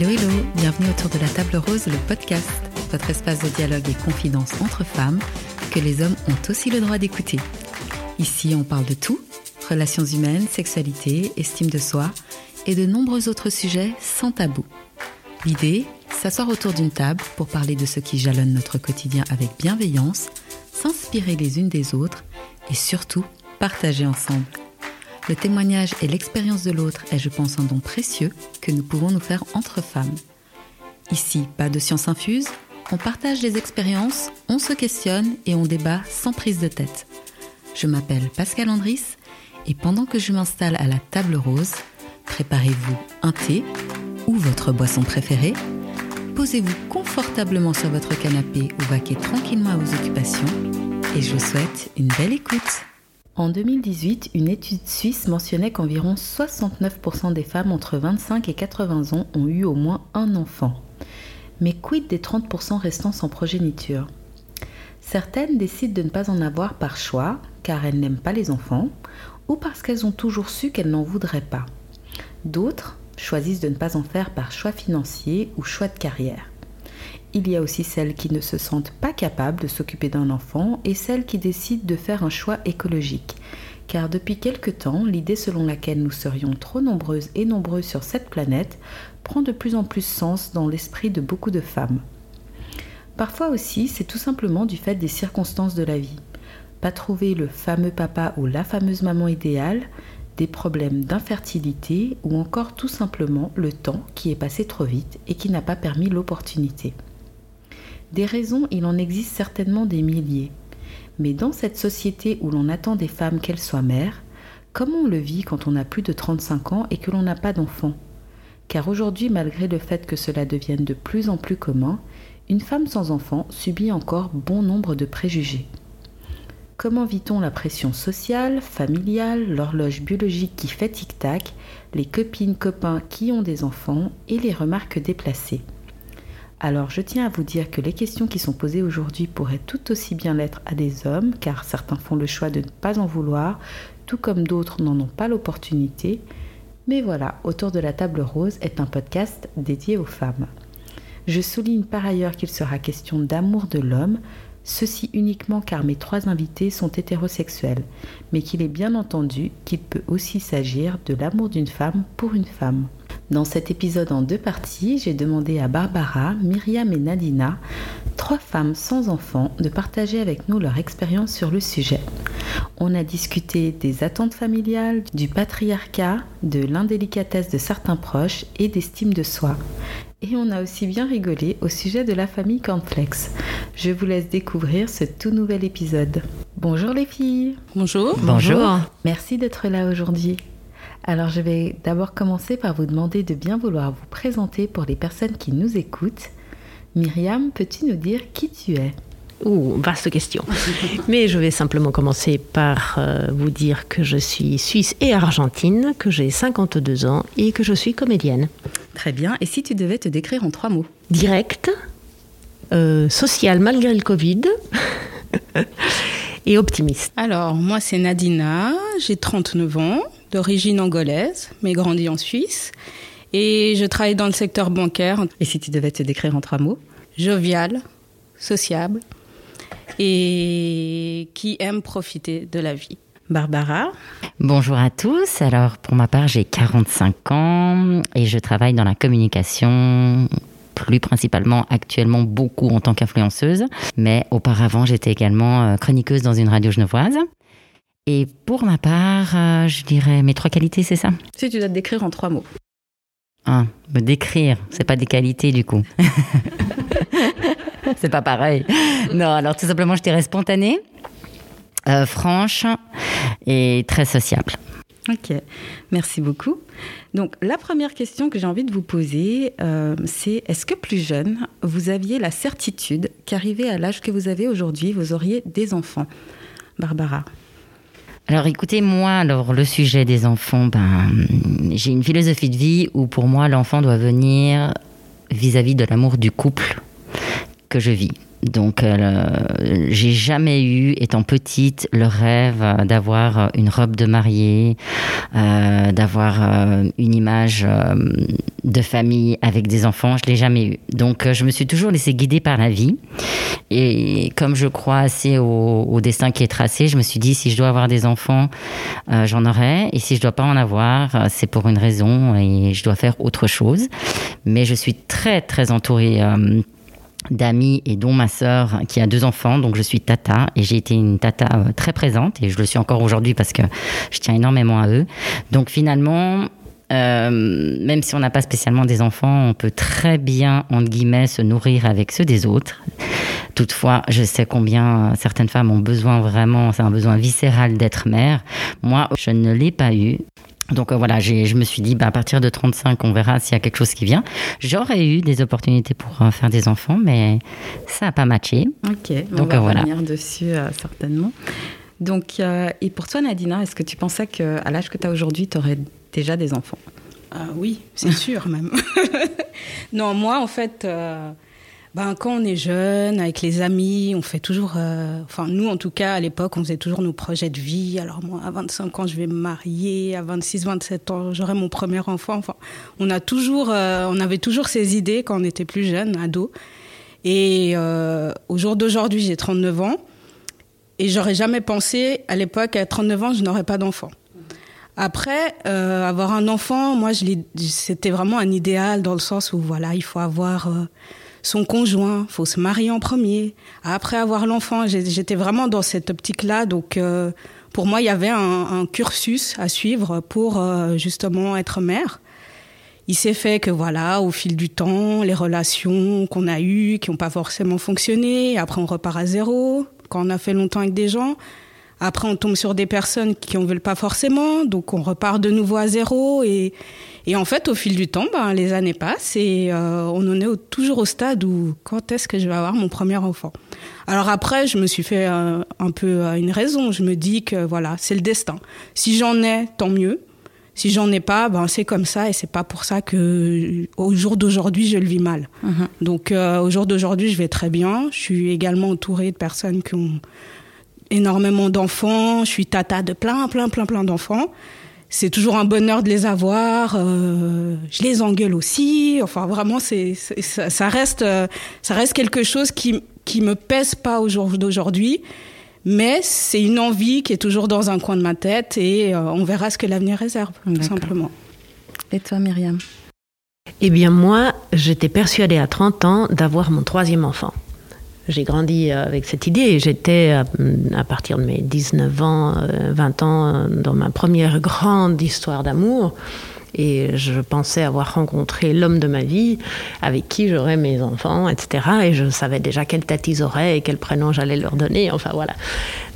Hello hello, bienvenue autour de la table rose, le podcast, votre espace de dialogue et confidence entre femmes que les hommes ont aussi le droit d'écouter. Ici, on parle de tout, relations humaines, sexualité, estime de soi et de nombreux autres sujets sans tabou. L'idée, s'asseoir autour d'une table pour parler de ce qui jalonne notre quotidien avec bienveillance, s'inspirer les unes des autres et surtout partager ensemble. Le témoignage et l'expérience de l'autre est, je pense, un don précieux que nous pouvons nous faire entre femmes. Ici, pas de science infuse, on partage des expériences, on se questionne et on débat sans prise de tête. Je m'appelle Pascal Andris et pendant que je m'installe à la table rose, préparez-vous un thé ou votre boisson préférée, posez-vous confortablement sur votre canapé ou vaquez tranquillement à vos occupations et je vous souhaite une belle écoute. En 2018, une étude suisse mentionnait qu'environ 69% des femmes entre 25 et 80 ans ont eu au moins un enfant. Mais quid des 30% restants sans progéniture? Certaines décident de ne pas en avoir par choix, car elles n'aiment pas les enfants, ou parce qu'elles ont toujours su qu'elles n'en voudraient pas. D'autres choisissent de ne pas en faire par choix financier ou choix de carrière. Il y a aussi celles qui ne se sentent pas capables de s'occuper d'un enfant et celles qui décident de faire un choix écologique. Car depuis quelque temps, l'idée selon laquelle nous serions trop nombreuses et nombreux sur cette planète prend de plus en plus sens dans l'esprit de beaucoup de femmes. Parfois aussi, c'est tout simplement du fait des circonstances de la vie. Pas trouver le fameux papa ou la fameuse maman idéale, des problèmes d'infertilité ou encore tout simplement le temps qui est passé trop vite et qui n'a pas permis l'opportunité. Des raisons, il en existe certainement des milliers. Mais dans cette société où l'on attend des femmes qu'elles soient mères, comment on le vit quand on a plus de 35 ans et que l'on n'a pas d'enfant Car aujourd'hui, malgré le fait que cela devienne de plus en plus commun, une femme sans enfant subit encore bon nombre de préjugés. Comment vit-on la pression sociale, familiale, l'horloge biologique qui fait tic-tac, les copines, copains qui ont des enfants et les remarques déplacées? Alors je tiens à vous dire que les questions qui sont posées aujourd'hui pourraient tout aussi bien l'être à des hommes, car certains font le choix de ne pas en vouloir, tout comme d'autres n'en ont pas l'opportunité. Mais voilà, Autour de la table rose est un podcast dédié aux femmes. Je souligne par ailleurs qu'il sera question d'amour de l'homme, Ceci uniquement car mes trois invités sont hétérosexuels, mais qu'il est bien entendu qu'il peut aussi s'agir de l'amour d'une femme pour une femme. Dans cet épisode en deux parties, j'ai demandé à Barbara, Myriam et Nadina, trois femmes sans enfants, de partager avec nous leur expérience sur le sujet. On a discuté des attentes familiales, du patriarcat, de l'indélicatesse de certains proches et d'estime de soi. Et on a aussi bien rigolé au sujet de la famille Cornflex. Je vous laisse découvrir ce tout nouvel épisode. Bonjour les filles. Bonjour. Bonjour. Merci d'être là aujourd'hui. Alors je vais d'abord commencer par vous demander de bien vouloir vous présenter pour les personnes qui nous écoutent. Myriam, peux-tu nous dire qui tu es? Ouh, vaste question. Mais je vais simplement commencer par euh, vous dire que je suis suisse et argentine, que j'ai 52 ans et que je suis comédienne. Très bien. Et si tu devais te décrire en trois mots? Direct, euh, social malgré le Covid et optimiste. Alors, moi, c'est Nadina, j'ai 39 ans, d'origine angolaise, mais grandi en Suisse. Et je travaille dans le secteur bancaire. Et si tu devais te décrire en trois mots Jovial, sociable et qui aime profiter de la vie. Barbara. Bonjour à tous. Alors, pour ma part, j'ai 45 ans et je travaille dans la communication, plus principalement actuellement beaucoup en tant qu'influenceuse. Mais auparavant, j'étais également euh, chroniqueuse dans une radio genevoise. Et pour ma part, euh, je dirais mes trois qualités, c'est ça? Si tu dois te décrire en trois mots. Un, me décrire, c'est pas des qualités du coup. c'est pas pareil. Non, alors tout simplement, je dirais spontanée, euh, franche et très sociable. Ok, merci beaucoup. Donc la première question que j'ai envie de vous poser, euh, c'est est-ce que plus jeune, vous aviez la certitude qu'arrivé à l'âge que vous avez aujourd'hui, vous auriez des enfants? Barbara alors écoutez, moi, alors le sujet des enfants, ben, j'ai une philosophie de vie où pour moi l'enfant doit venir vis-à-vis de l'amour du couple que je vis. Donc, euh, j'ai jamais eu, étant petite, le rêve d'avoir une robe de mariée, euh, d'avoir euh, une image de famille avec des enfants. Je l'ai jamais eu. Donc, je me suis toujours laissée guider par la vie. Et comme je crois assez au, au destin qui est tracé, je me suis dit si je dois avoir des enfants, j'en aurai. Et si je dois pas en avoir, c'est pour une raison et je dois faire autre chose. Mais je suis très, très entourée. Euh, d'amis et dont ma sœur qui a deux enfants donc je suis tata et j'ai été une tata euh, très présente et je le suis encore aujourd'hui parce que je tiens énormément à eux donc finalement euh, même si on n'a pas spécialement des enfants, on peut très bien, entre guillemets, se nourrir avec ceux des autres. Toutefois, je sais combien certaines femmes ont besoin vraiment, c'est un besoin viscéral d'être mère. Moi, je ne l'ai pas eu. Donc euh, voilà, j'ai- je me suis dit, bah, à partir de 35, on verra s'il y a quelque chose qui vient. J'aurais eu des opportunités pour euh, faire des enfants, mais ça n'a pas matché. Ok, on Donc, va euh, voilà. revenir dessus euh, certainement. Donc, euh, et pour toi, Nadina, est-ce que tu pensais qu'à l'âge que tu as aujourd'hui, tu aurais déjà des enfants? Ah oui, c'est sûr même. non, moi en fait, euh, ben, quand on est jeune, avec les amis, on fait toujours, euh, enfin nous en tout cas à l'époque, on faisait toujours nos projets de vie. Alors moi, à 25 ans, je vais me marier, à 26, 27 ans, j'aurai mon premier enfant. Enfin, on a toujours, euh, on avait toujours ces idées quand on était plus jeune, ado. Et euh, au jour d'aujourd'hui, j'ai 39 ans. Et j'aurais jamais pensé, à l'époque, à 39 ans, je n'aurais pas d'enfant. Après, avoir un enfant, moi, c'était vraiment un idéal dans le sens où, voilà, il faut avoir son conjoint, faut se marier en premier. Après avoir l'enfant, j'étais vraiment dans cette optique-là. Donc, euh, pour moi, il y avait un, cursus à suivre pour euh, justement être mère. Il s'est fait que voilà, au fil du temps, les relations qu'on a eues, qui n'ont pas forcément fonctionné, après on repart à zéro. Quand on a fait longtemps avec des gens, après on tombe sur des personnes qui en veulent pas forcément, donc on repart de nouveau à zéro. Et, et en fait, au fil du temps, ben, les années passent et euh, on en est au- toujours au stade où quand est-ce que je vais avoir mon premier enfant? Alors après, je me suis fait euh, un peu euh, une raison. Je me dis que voilà, c'est le destin. Si j'en ai, tant mieux. Si j'en ai pas, ben c'est comme ça et c'est pas pour ça que au jour d'aujourd'hui je le vis mal. Donc euh, au jour d'aujourd'hui je vais très bien. Je suis également entourée de personnes qui ont énormément d'enfants. Je suis tata de plein plein plein plein d'enfants. C'est toujours un bonheur de les avoir. euh, je les engueule aussi. Enfin vraiment c'est ça, ça reste euh, ça reste quelque chose qui qui me pèse pas au jour d'aujourd'hui. Mais c'est une envie qui est toujours dans un coin de ma tête et euh, on verra ce que l'avenir réserve, tout simplement. Et toi, Myriam? Eh bien, moi, j'étais persuadée à 30 ans d'avoir mon troisième enfant. J'ai grandi euh, avec cette idée et j'étais, à, à partir de mes 19 ans, euh, 20 ans, euh, dans ma première grande histoire d'amour. Et je pensais avoir rencontré l'homme de ma vie avec qui j'aurais mes enfants, etc. Et je savais déjà quelle tête ils auraient et quel prénom j'allais leur donner. Enfin voilà.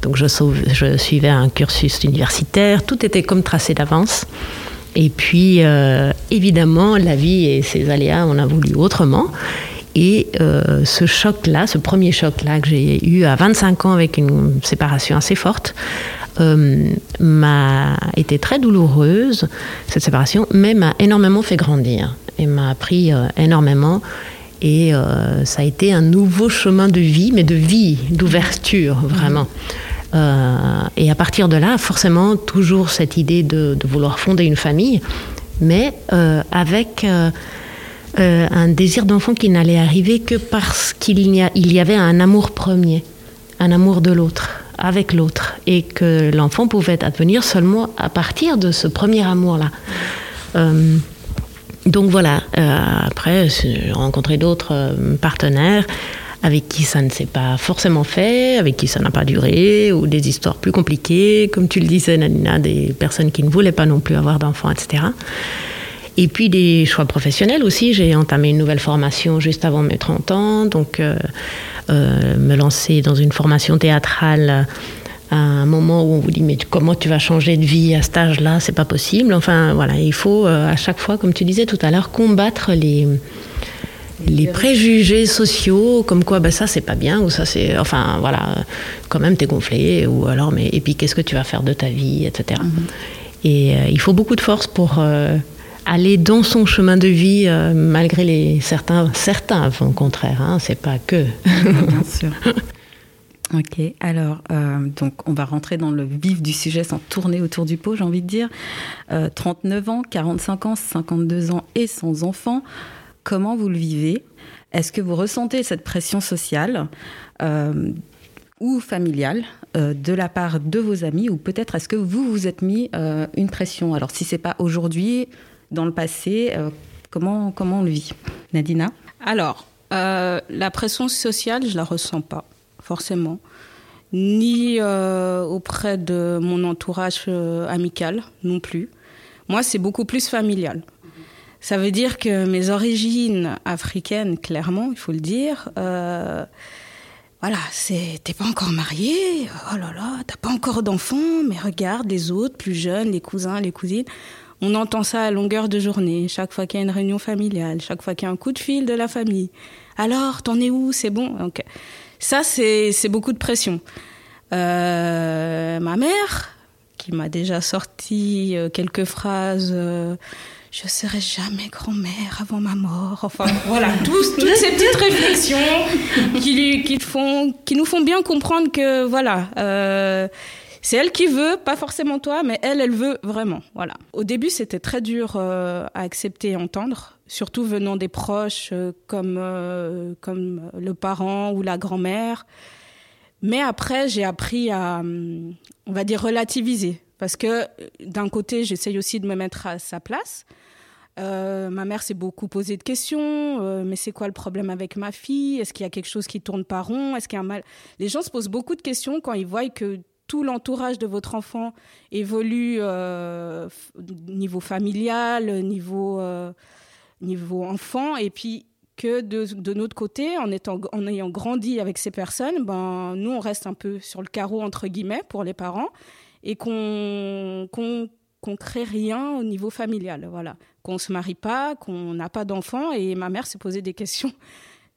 Donc je, suivais un cursus universitaire. Tout était comme tracé d'avance. Et puis, euh, évidemment, la vie et ses aléas, on a voulu autrement. Et euh, ce choc-là, ce premier choc-là que j'ai eu à 25 ans avec une séparation assez forte, euh, m'a été très douloureuse, cette séparation, mais m'a énormément fait grandir et m'a appris euh, énormément. Et ça a été un nouveau chemin de vie, mais de vie, d'ouverture, vraiment. Euh, et à partir de là, forcément, toujours cette idée de, de vouloir fonder une famille, mais avec euh, un désir d'enfant qui n'allait arriver que parce qu'il y, il y avait un amour premier, un amour de l'autre, avec l'autre, et que l'enfant pouvait advenir seulement à partir de ce premier amour-là. Euh, donc voilà, euh, après, j'ai rencontré d'autres partenaires avec qui ça ne s'est pas forcément fait, avec qui ça n'a pas duré, ou des histoires plus compliquées, comme tu le disais, Nanina, des personnes qui ne voulaient pas non plus avoir d'enfants, etc. Et puis des choix professionnels aussi. J'ai entamé une nouvelle formation juste avant mes 30 ans, donc euh, euh, me lancer dans une formation théâtrale à un moment où on vous dit mais comment tu vas changer de vie à cet âge-là, c'est pas possible. Enfin voilà, il faut euh, à chaque fois, comme tu disais tout à l'heure, combattre les les préjugés sociaux, comme quoi ben ça c'est pas bien ou ça c'est, enfin voilà, quand même t'es gonflé ou alors mais et puis qu'est-ce que tu vas faire de ta vie, etc. Et euh, il faut beaucoup de force pour euh, aller dans son chemin de vie malgré les certains certains au contraire hein, c'est pas que bien sûr Ok, alors donc on va rentrer dans le vif du sujet sans tourner autour du pot, j'ai envie de dire. 39 ans, 45 ans, 52 ans et sans enfants. Comment vous le vivez? Est-ce que vous ressentez cette pression sociale ou familiale euh, de la part de vos amis ou peut-être est-ce que vous vous êtes mis euh, une pression? Alors si c'est pas aujourd'hui, dans le passé, euh, comment comment on le vit Nadina? Alors la pression sociale, je la ressens pas forcément, ni auprès de mon entourage amical non plus. Moi, c'est beaucoup plus familial. Ça veut dire que mes origines africaines, clairement, il faut le dire voilà, c'est t'es pas encore marié, oh là là, t'as pas encore d'enfants, mais regarde les autres, plus jeunes, les cousins, les cousines. On entend ça à longueur de journée, chaque fois qu'il y a une réunion familiale, chaque fois qu'il y a un coup de fil de la famille. Alors, t'en es où? C'est bon? Donc, Ça, c'est beaucoup de pression. Euh, ma mère, qui m'a déjà sorti euh, quelques phrases euh, je serai jamais grand-mère avant ma mort. Enfin, voilà, tous, toutes ces petites réflexions qui, qui, font, qui nous font bien comprendre que, voilà, euh, c'est elle qui veut, pas forcément toi, mais elle, elle veut vraiment. Voilà. Au début, c'était très dur euh, à accepter et entendre, surtout venant des proches euh, comme, comme le parent ou la grand-mère. Mais après, j'ai appris à, on va dire, relativiser. Parce que d'un côté, j'essaye aussi de me mettre à sa place. Euh, ma mère s'est beaucoup posé de questions. Euh, mais c'est quoi le problème avec ma fille? Est-ce qu'il y a quelque chose qui tourne pas rond? Est-ce qu'il y a un mal? Les gens se posent beaucoup de questions quand ils voient que tout l'entourage de votre enfant évolue euh, niveau familial, niveau euh, niveau enfant, et puis que de, de notre côté, en, étant, en ayant grandi avec ces personnes, ben, nous, on reste un peu sur le carreau, entre guillemets, pour les parents, et qu'on qu'on qu'on crée rien au niveau familial, voilà, qu'on se marie pas, qu'on n'a pas d'enfants. Et ma mère s'est posé des questions.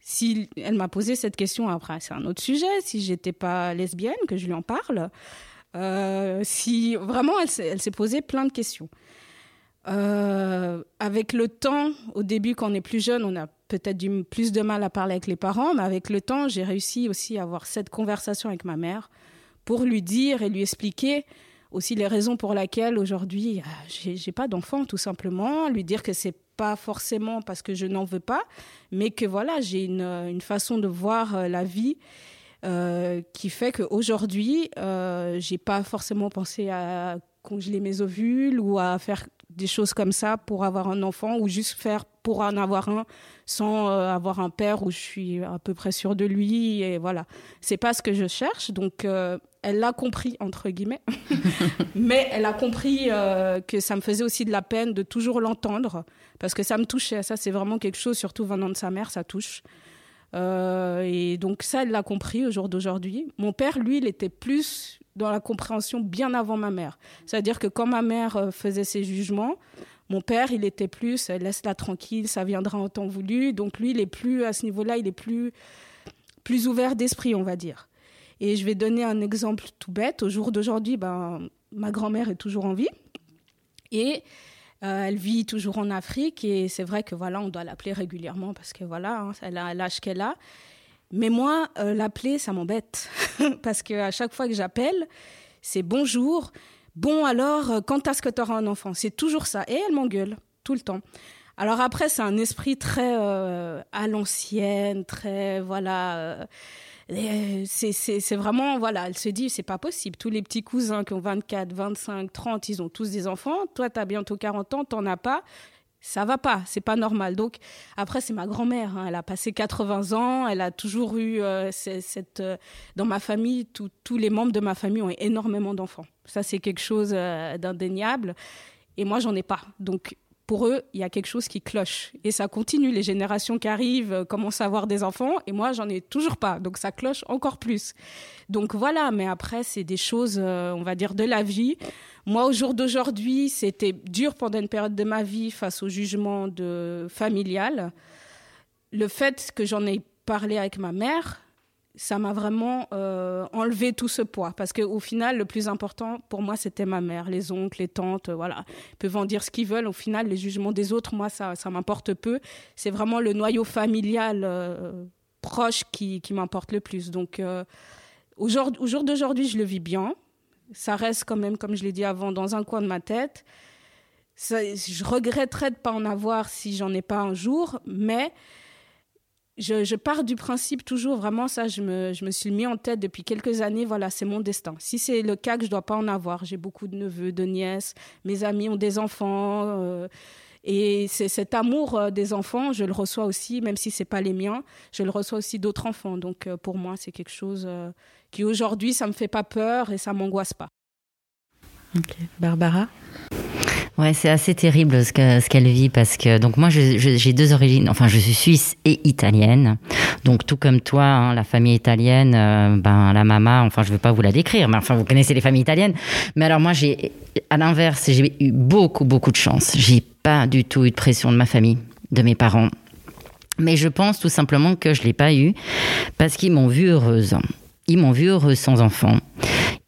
Si elle m'a posé cette question après, c'est un autre sujet. Si j'étais pas lesbienne, que je lui en parle. Euh, si vraiment, elle, s'est posé plein de questions. Euh, avec le temps, au début, quand on est plus jeune, on a peut-être plus de mal à parler avec les parents, mais avec le temps, j'ai réussi aussi à avoir cette conversation avec ma mère pour lui dire et lui expliquer aussi les raisons pour lesquelles aujourd'hui euh, j'ai pas d'enfant tout simplement lui dire que c'est pas forcément parce que je n'en veux pas mais que voilà j'ai une, une, façon de voir euh, la vie euh, qui fait qu'aujourd'hui euh, j'ai pas forcément pensé à congeler mes ovules ou à faire des choses comme ça pour avoir un enfant ou juste faire pour en avoir un sans euh, avoir un père où je suis à peu près sûre de lui et voilà. C'est pas ce que je cherche donc euh, elle l'a compris entre guillemets. Mais elle a compris euh, que ça me faisait aussi de la peine de toujours l'entendre parce que ça me touchait. Ça c'est vraiment quelque chose surtout venant de sa mère ça touche. Et donc ça elle l'a compris au jour d'aujourd'hui. Mon père lui il était plus dans la compréhension bien avant ma mère. C'est à dire que quand ma mère faisait ses jugements mon père il était plus euh, laisse la tranquille ça viendra en temps voulu. Donc lui il est plus à ce niveau là il est plus plus ouvert d'esprit on va dire. Et je vais donner un exemple tout bête. Au jour d'aujourd'hui ben ma grand-mère est toujours en vie. Et euh, elle vit toujours en Afrique. Et c'est vrai que voilà on doit l'appeler régulièrement parce que voilà hein, elle a l'âge qu'elle a. Mais moi euh, l'appeler ça m'embête. Parce que à chaque fois que j'appelle c'est bonjour bon alors euh, quand est-ce que tu auras un enfant? C'est toujours ça. Et elle m'engueule tout le temps. Alors après c'est un esprit très euh, à l'ancienne très voilà euh, c'est vraiment voilà elle se dit c'est pas possible. Tous les petits cousins qui ont 24 25 30 ils ont tous des enfants. Toi tu as bientôt 40 ans t'en as pas ça va pas c'est pas normal. Donc après c'est ma grand-mère elle a passé 80 ans elle a toujours eu euh, cette euh, dans ma famille tous les membres de ma famille ont énormément d'enfants. Ça c'est quelque chose euh, d'indéniable. Et moi j'en ai pas. Donc pour eux il ya quelque chose qui cloche. Et ça continue les générations qui arrivent euh, commencent à avoir des enfants et moi j'en ai toujours pas. Donc ça cloche encore plus. Donc voilà mais après c'est des choses euh, on va dire de la vie. Moi au jour d'aujourd'hui c'était dur pendant une période de ma vie face au jugement de familial. Le fait que j'en ai parlé avec ma mère ça m'a vraiment euh, enlevé tout ce poids. Parce qu'au final, le plus important pour moi, c'était ma mère, les oncles, les tantes, voilà. Ils peuvent en dire ce qu'ils veulent. Au final, les jugements des autres, moi, ça, ça m'importe peu. C'est vraiment le noyau familial euh, proche qui, qui m'importe le plus. Donc, euh, au jour, au jour d'aujourd'hui, je le vis bien. Ça reste quand même, comme je l'ai dit avant, dans un coin de ma tête. Je regretterais de pas en avoir si j'en ai pas un jour, mais je, pars du principe toujours, vraiment, ça, je me, je me suis mis en tête depuis quelques années, voilà, c'est mon destin. Si c'est le cas que je dois pas en avoir, j'ai beaucoup de neveux, de nièces, mes amis ont des enfants, euh, et c'est cet amour euh, des enfants, je le reçois aussi, même si c'est pas les miens, je le reçois aussi d'autres enfants. Donc euh, pour moi, c'est quelque chose qui aujourd'hui, ça me fait pas peur et ça m'angoisse pas. Ok, Barbara? Ouais, c'est assez terrible ce qu'elle ce vit parce que donc moi j'ai deux origines, enfin je suis suisse et italienne, donc tout comme toi, hein, la famille italienne, euh, ben la maman, enfin je veux pas vous la décrire, mais enfin vous connaissez les familles italiennes, mais alors moi j'ai à l'inverse j'ai eu beaucoup beaucoup de chance, j'ai pas du tout eu de pression de ma famille, de mes parents, mais je pense tout simplement que je l'ai pas eu parce qu'ils m'ont vue heureuse, ils m'ont vue heureuse sans enfant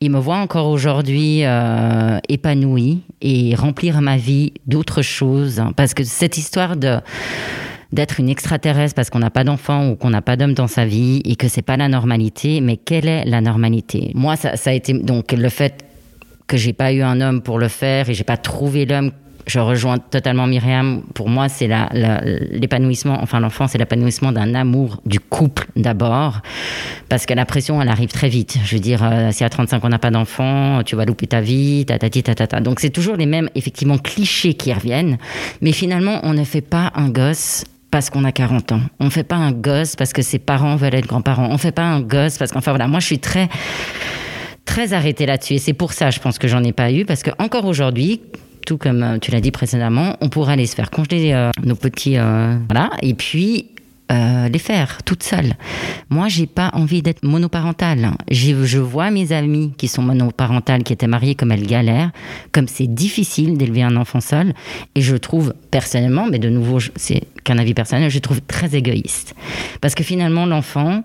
il me voit encore aujourd'hui euh, épanouie et remplir ma vie d'autres choses. Parce que cette histoire de d'être une extraterrestre parce qu'on n'a pas d'enfant ou qu'on n'a pas d'homme dans sa vie et que c'est pas la normalité, mais quelle est la normalité? Moi, ça, ça a été donc le fait que j'ai pas eu un homme pour le faire et j'ai pas trouvé l'homme je rejoins totalement Myriam. Pour moi, c'est l'épanouissement, enfin l'enfant, c'est l'épanouissement d'un amour du couple d'abord, parce que la pression, elle arrive très vite. Je veux dire, euh, si à 35 on n'a pas d'enfant, tu vas louper ta vie, tatati tatata. Donc c'est toujours les mêmes, effectivement, clichés qui reviennent, mais finalement, on ne fait pas un gosse parce qu'on a 40 ans. On ne fait pas un gosse parce que ses parents veulent être grands-parents. On ne fait pas un gosse parce qu'enfin voilà, moi je suis très très arrêtée là-dessus et c'est pour ça je pense que j'en ai pas eu parce que encore aujourd'hui comme euh, tu l'as dit précédemment, on pourra aller se faire congeler euh, nos petits, euh, voilà, et puis les faire toutes seules. Moi, j'ai pas envie d'être monoparentale. Je vois mes amis qui sont monoparentales, qui étaient mariées, comme elles galèrent, comme c'est difficile d'élever un enfant seul. Et je trouve personnellement, mais de nouveau, c'est qu'un avis personnel, je trouve très égoïste. Parce que finalement, l'enfant,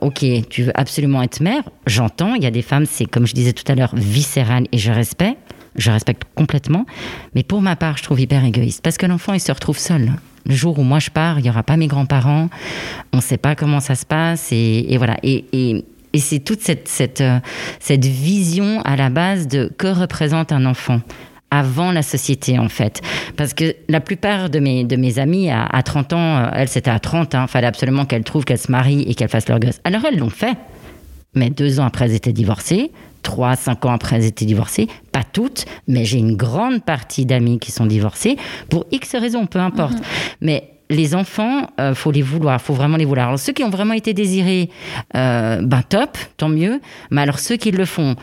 ok, tu veux absolument être mère, j'entends, il y a des femmes, c'est comme je disais tout à l'heure, viscéral et je respecte je respecte complètement. Mais pour ma part, je trouve hyper égoïste. Parce que l'enfant, il se retrouve seul. Le jour où moi je pars, il n'y aura pas mes grands-parents. On ne sait pas comment ça se passe. Et, voilà. Et, c'est toute cette, cette, euh, cette vision à la base de que représente un enfant avant la société en fait. Parce que la plupart de mes, de mes amis à, 30 ans, euh, elles c'était à 30, il hein, fallait absolument qu'elles trouvent qu'elles se marient et qu'elles fassent leur gosse. Alors elles l'ont fait. Mais deux ans après, elles étaient divorcées trois, cinq ans après, elles étaient divorcées. Pas toutes, mais j'ai une grande partie d'amis qui sont divorcés pour X raisons, peu importe. Mhm. Mais les enfants, euh, faut les vouloir, faut vraiment les vouloir. Alors ceux qui ont vraiment été désirés, euh, ben top, tant mieux. Mais alors ceux qui le font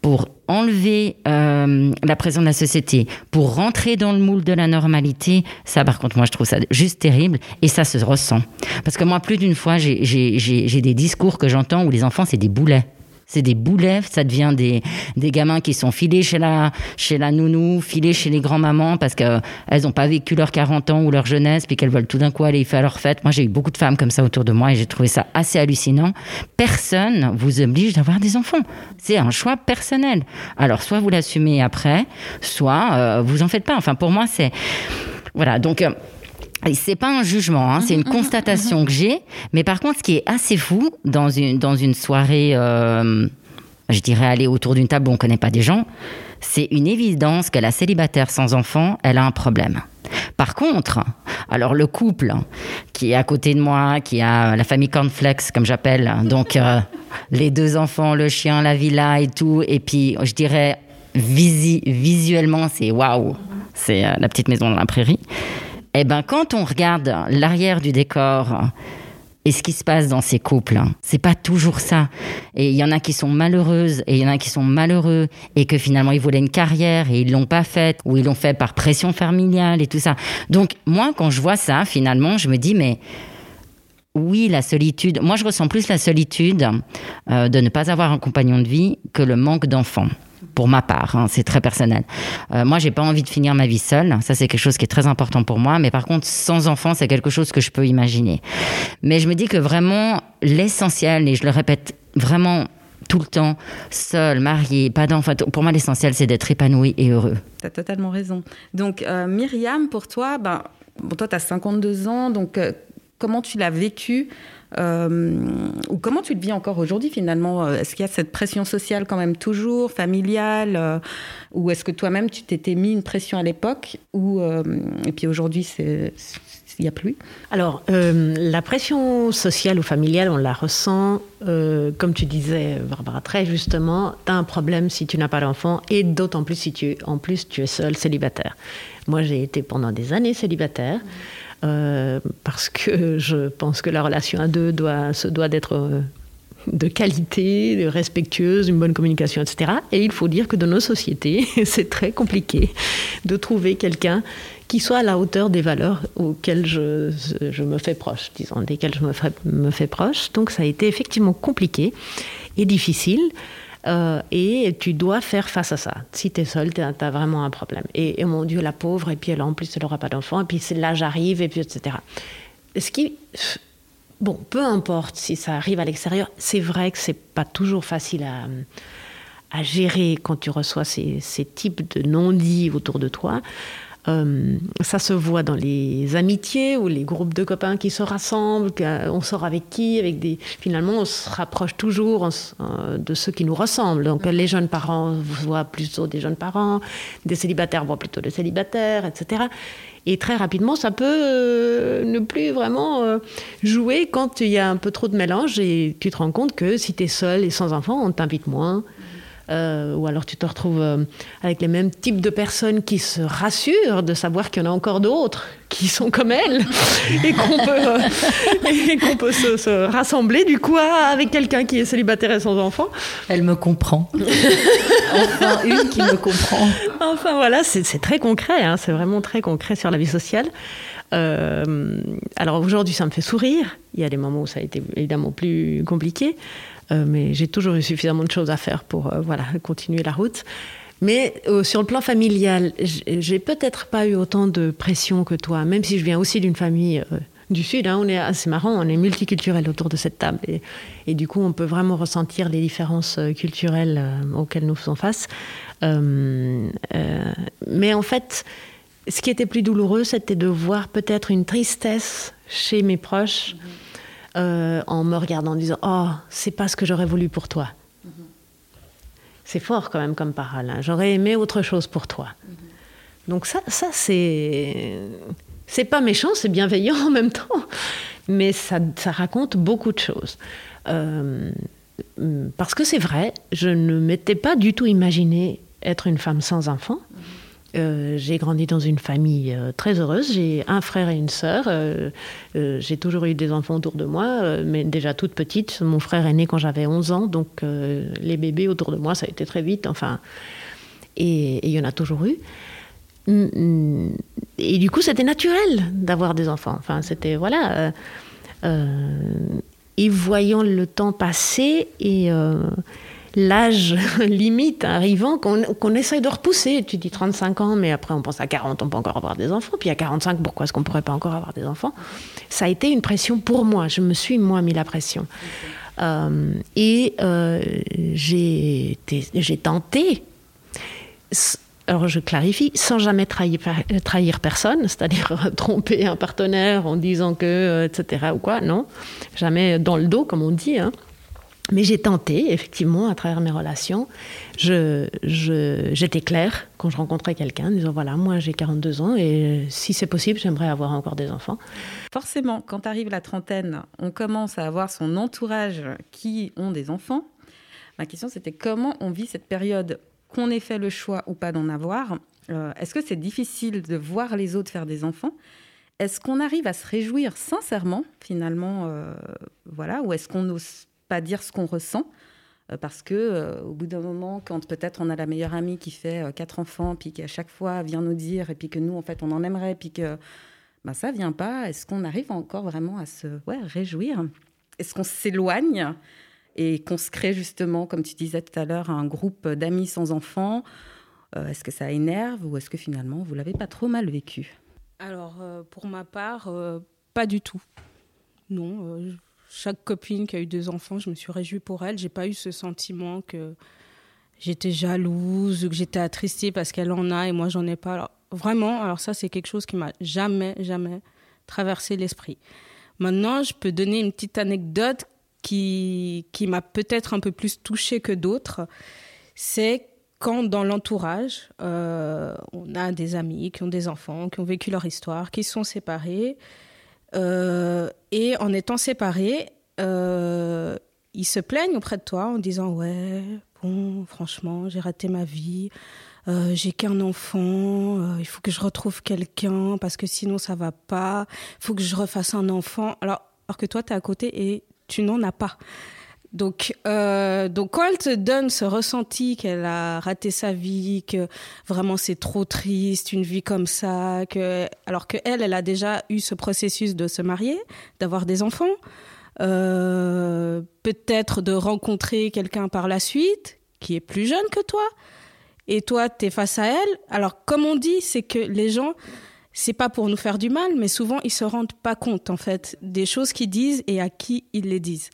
pour enlever euh, la pression de la société, pour rentrer dans le moule de la normalité, ça par contre moi je trouve ça juste terrible et ça se ressent. Parce que moi plus d'une fois j'ai des discours que j'entends où les enfants c'est des boulets. C'est des boulets, ça devient des, des gamins qui sont filés chez la, chez la nounou, filés chez les grands-mamans parce qu'elles n'ont pas vécu leurs 40 ans ou leur jeunesse, puis qu'elles veulent tout d'un coup aller faire leur fête. Moi, j'ai eu beaucoup de femmes comme ça autour de moi et j'ai trouvé ça assez hallucinant. Personne vous oblige d'avoir des enfants. C'est un choix personnel. Alors, soit vous l'assumez après, soit euh, vous en faites pas. Enfin, pour moi, c'est. Voilà, donc. Euh, c'est pas un jugement, hein, c'est une mhm, mhm, constatation mhm. que j'ai. Mais par contre, ce qui est assez fou dans une, dans une soirée, euh, je dirais aller autour d'une table où on connaît pas des gens, c'est une évidence que la célibataire sans enfant, elle a un problème. Par contre, alors le couple qui est à côté de moi, qui a la famille Cornflex, comme j'appelle, donc euh, les deux enfants, le chien, la villa et tout, et puis je dirais visuellement, c'est waouh, c'est euh, la petite maison dans la prairie. Eh ben, quand on regarde l'arrière du décor et ce qui se passe dans ces couples, c'est pas toujours ça. Et il y en a qui sont malheureuses et il y en a qui sont malheureux et que finalement ils voulaient une carrière et ils l'ont pas faite ou ils l'ont fait par pression familiale et tout ça. Donc moi, quand je vois ça, finalement, je me dis mais oui, la solitude. Moi, je ressens plus la solitude euh, de ne pas avoir un compagnon de vie que le manque d'enfants. Pour ma part, hein, c'est très personnel. Euh, moi, j'ai pas envie de finir ma vie seule. Ça, c'est quelque chose qui est très important pour moi. Mais par contre, sans enfant, c'est quelque chose que je peux imaginer. Mais je me dis que vraiment, l'essentiel, et je le répète vraiment tout le temps, seul, marié, pas d'enfant. Pour moi, l'essentiel, c'est d'être épanoui et heureux. Tu as totalement raison. Donc, euh, Myriam, pour toi, ben, toi, tu as 52 ans, donc euh, comment tu l'as vécu ou comment tu le vis encore aujourd'hui finalement? Est-ce qu'il y a cette pression sociale quand même toujours, familiale Ou est-ce que toi-même tu t'étais mis une pression à l'époque ou, Et puis aujourd'hui, c'est il n'y a plus? Alors, euh, la pression sociale ou familiale, on la ressent, euh, comme tu disais, Barbara, très justement, tu as un problème si tu n'as pas d'enfant, et d'autant plus si tu, en plus, tu es seul, célibataire. Moi, j'ai été pendant des années célibataire. Euh, parce que je pense que la relation à deux se doit d'être de qualité, respectueuse, une bonne communication, etc. Et il faut dire que dans nos sociétés, c'est très compliqué de trouver quelqu'un qui soit à la hauteur des valeurs auxquelles je, me fais proche, disons, desquelles je me fais proche. Donc ça a été effectivement compliqué et difficile. Euh, et tu dois faire face à ça. Si tu es seule, tu as, vraiment un problème. Et, mon Dieu, la pauvre, et puis elle, en plus, elle n'aura pas d'enfant, et puis là, j'arrive, et puis etc. Ce qui. Bon, peu importe si ça arrive à l'extérieur, c'est vrai que c'est pas toujours facile à, gérer quand tu reçois ces types de non-dits autour de toi. Euh, ça se voit dans les amitiés ou les groupes de copains qui se rassemblent. On sort avec qui avec des... Finalement, on se rapproche toujours euh, de ceux qui nous ressemblent. Donc, les jeunes parents voient plutôt des jeunes parents, des célibataires voient plutôt des célibataires, etc. Et très rapidement, ça peut euh, ne plus vraiment jouer quand il y a un peu trop de mélange et tu te rends compte que si tu es seul et sans enfant, on t'invite moins. Euh, ou alors tu te retrouves euh, avec les mêmes types de personnes qui se rassurent de savoir qu'il y en a encore d'autres qui sont comme elles et qu'on peut, euh, qu'on peut se, rassembler du coup avec quelqu'un qui est célibataire et sans enfant. Elle me comprend. enfin, une qui me comprend. Enfin voilà, c'est très concret, hein, c'est vraiment très concret sur la vie sociale. alors aujourd'hui, ça me fait sourire. Il y a des moments où ça a été évidemment plus compliqué. Euh, mais j'ai toujours eu suffisamment de choses à faire pour euh, voilà, continuer la route. Mais euh, sur le plan familial, j'ai peut-être pas eu autant de pression que toi, même si je viens aussi d'une famille du Sud. Hein, on est assez marrant, on est multiculturel autour de cette table. Et, du coup, on peut vraiment ressentir les différences culturelles auxquelles nous faisons face. mais en fait, ce qui était plus douloureux, c'était de voir peut-être une tristesse chez mes proches. Mm-hmm. Euh, en me regardant en disant Oh, c'est pas ce que j'aurais voulu pour toi. Mm-hmm. C'est fort quand même comme parole. Hein. J'aurais aimé autre chose pour toi. Mm-hmm. Donc, ça, ça c'est. C'est pas méchant, c'est bienveillant en même temps. Mais ça, ça raconte beaucoup de choses. Euh, parce que c'est vrai, je ne m'étais pas du tout imaginé être une femme sans enfant. Mm-hmm. Euh, j'ai grandi dans une famille euh, très heureuse. J'ai un frère et une sœur. Euh, j'ai toujours eu des enfants autour de moi, mais déjà toute petite. Mon frère est né quand j'avais 11 ans, donc les bébés autour de moi, ça a été très vite. Enfin, et il y en a toujours eu. Et du coup, c'était naturel d'avoir des enfants. Enfin, c'était voilà. et voyant le temps passer et l'âge limite arrivant qu'on essaye de repousser. Tu dis 35 ans, mais après on pense à 40, on peut encore avoir des enfants. Puis à 45, pourquoi est-ce qu'on ne pourrait pas encore avoir des enfants? Ça a été une pression pour moi. Je me suis, moi, mis la pression. Euh, et euh, j'ai tenté, alors je clarifie, sans jamais trahir, trahir personne, c'est-à-dire tromper un partenaire en disant que, euh, etc. ou quoi, non. Jamais dans le dos, comme on dit. Hein. Mais j'ai tenté, effectivement, à travers mes relations. J'étais claire quand je rencontrais quelqu'un, disant voilà, moi j'ai 42 ans et si c'est possible, j'aimerais avoir encore des enfants. Forcément, quand arrive la trentaine, on commence à avoir son entourage qui ont des enfants. Ma question, c'était comment on vit cette période, qu'on ait fait le choix ou pas d'en avoir? Euh, est-ce que c'est difficile de voir les autres faire des enfants? Est-ce qu'on arrive à se réjouir sincèrement, finalement, euh, voilà, ou est-ce qu'on ose pas dire ce qu'on ressent euh, parce que euh, au bout d'un moment, quand peut-être on a la meilleure amie qui fait euh, quatre enfants, puis qui à chaque fois vient nous dire, et puis que nous en fait on en aimerait, puis que bah, ça vient pas, est-ce qu'on arrive encore vraiment à se réjouir? Est-ce qu'on s'éloigne et qu'on se crée justement, comme tu disais tout à l'heure, un groupe d'amis sans enfants? est-ce que ça énerve ou est-ce que finalement vous l'avez pas trop mal vécu? Alors pour ma part, pas du tout. Non, chaque copine qui a eu deux enfants, je me suis réjouie pour elle. J'ai pas eu ce sentiment que j'étais jalouse ou que j'étais attristée parce qu'elle en a et moi j'en ai pas. Alors, vraiment, alors ça c'est quelque chose qui m'a jamais, jamais traversé l'esprit. Maintenant, je peux donner une petite anecdote qui, qui m'a peut-être un peu plus touchée que d'autres. C'est quand dans l'entourage, euh, on a des amis qui ont des enfants, qui ont vécu leur histoire, qui sont séparés. Euh, et en étant séparés, euh, ils se plaignent auprès de toi en disant Ouais, bon, franchement, j'ai raté ma vie. Euh, j'ai qu'un enfant, il faut que je retrouve quelqu'un parce que sinon ça va pas. Il faut que je refasse un enfant. Alors, alors que toi, tu es à côté et tu n'en as pas. Donc, euh, donc quand elle te donne ce ressenti qu'elle a raté sa vie, que vraiment c'est trop triste, une vie comme ça, que alors que elle, elle a déjà eu ce processus de se marier, d'avoir des enfants, euh, peut-être de rencontrer quelqu'un par la suite qui est plus jeune que toi, et toi tu es face à elle. Alors comme on dit, c'est que les gens c'est pas pour nous faire du mal, mais souvent ils se rendent pas compte en fait des choses qu'ils disent et à qui ils les disent.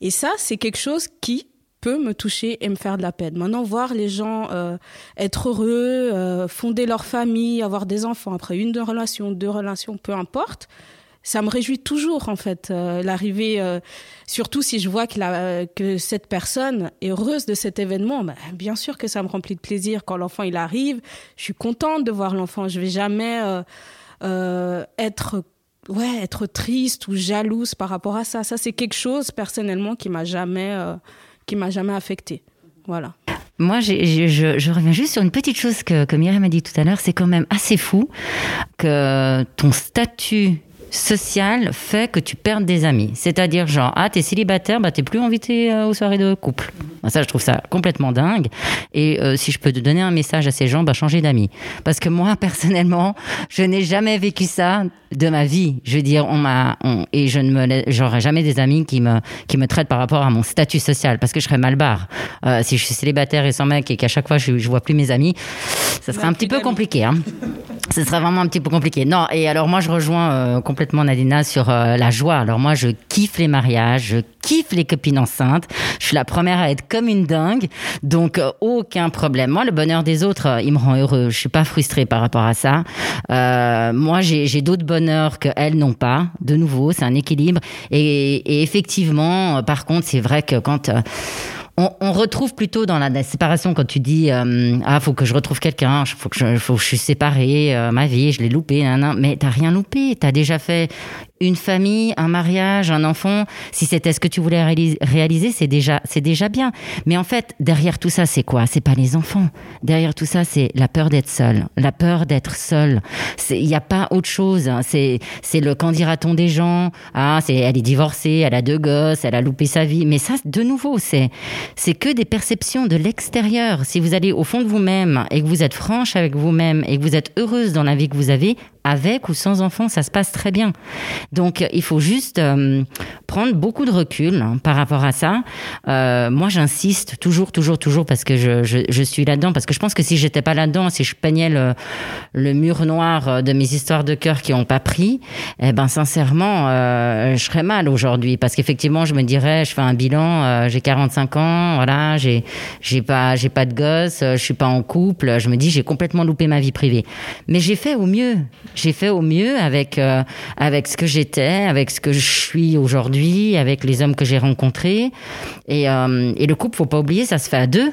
Et ça, c'est quelque chose qui peut me toucher et me faire de la peine. Maintenant, voir les gens euh, être heureux, euh, fonder leur famille, avoir des enfants après une deux relations, deux relations, peu importe, ça me réjouit toujours en fait euh, l'arrivée. surtout si je vois que cette personne est heureuse de cet événement, ben, bien sûr que ça me remplit de plaisir quand l'enfant il arrive. Je suis contente de voir l'enfant. Je vais jamais être ouais, être triste ou jalouse par rapport à ça. Ça, c'est quelque chose personnellement qui m'a jamais, euh, qui m'a jamais affecté. Voilà. Moi, je, reviens juste sur une petite chose que, que Myriam a dit tout à l'heure. C'est quand même assez fou que ton statut social fait que tu perdes des amis. C'est-à-dire, genre, ah, t'es célibataire, bah, t'es plus invité euh, aux soirées de couple. Ça, je trouve ça complètement dingue. Et euh, si je peux te donner un message à ces gens, bah, changer d'amis. Parce que moi, personnellement, je n'ai jamais vécu ça de ma vie. Je veux dire, on m'a, et je ne me, j'aurais jamais des amis qui me, qui me traitent par rapport à mon statut social, parce que je serais mal barre. Euh, si je suis célibataire et sans mec et qu'à chaque fois je, je vois plus mes amis, ça serait un petit peu compliqué, hein. Ce serait vraiment un petit peu compliqué. Non, et alors moi je rejoins euh, complètement Nadina sur euh, la joie. Alors moi je kiffe les mariages, je kiffe les copines enceintes. Je suis la première à être comme une dingue, donc euh, aucun problème. Moi le bonheur des autres, il me rend heureux. Je suis pas frustrée par rapport à ça. moi j'ai d'autres bonheurs que elles n'ont pas. De nouveau, c'est un équilibre. Et, effectivement, par contre, c'est vrai que quand on, retrouve plutôt dans la, séparation quand tu dis euh, ah faut que je retrouve quelqu'un, faut que je, suis séparée, euh, ma vie, je l'ai loupé, nan, mais t'as rien loupé, t'as déjà fait une famille, un mariage, un enfant, si c'était ce que tu voulais réaliser, c'est déjà, c'est déjà bien. Mais en fait, derrière tout ça, c'est quoi? C'est pas les enfants. Derrière tout ça, c'est la peur d'être seul, la peur d'être seul. Il n'y a pas autre chose. Hein. C'est, c'est le qu'en dira-t-on des gens? Ah, c'est, elle est divorcée, elle a deux gosses, elle a loupé sa vie. Mais ça, de nouveau, c'est, c'est que des perceptions de l'extérieur. Si vous allez au fond de vous-même et que vous êtes franche avec vous-même et que vous êtes heureuse dans la vie que vous avez, avec ou sans enfant, ça se passe très bien. Donc, il faut juste euh, prendre beaucoup de recul hein, par rapport à ça. Euh, moi, j'insiste toujours, toujours, toujours parce que je, suis là-dedans. Parce que je pense que si j'étais pas là-dedans, si je peignais le, mur noir de mes histoires de cœur qui n'ont pas pris, eh ben, sincèrement, euh, je serais mal aujourd'hui. Parce qu'effectivement, je me dirais, je fais un bilan, euh, j'ai 45 ans, voilà, j'ai pas, j'ai pas de gosse, je suis pas en couple. Je me dis, j'ai complètement loupé ma vie privée. Mais j'ai fait au mieux j'ai fait au mieux avec euh, avec ce que j'étais, avec ce que je suis aujourd'hui, avec les hommes que j'ai rencontrés. Et, euh, et le couple, faut pas oublier, ça se fait à deux.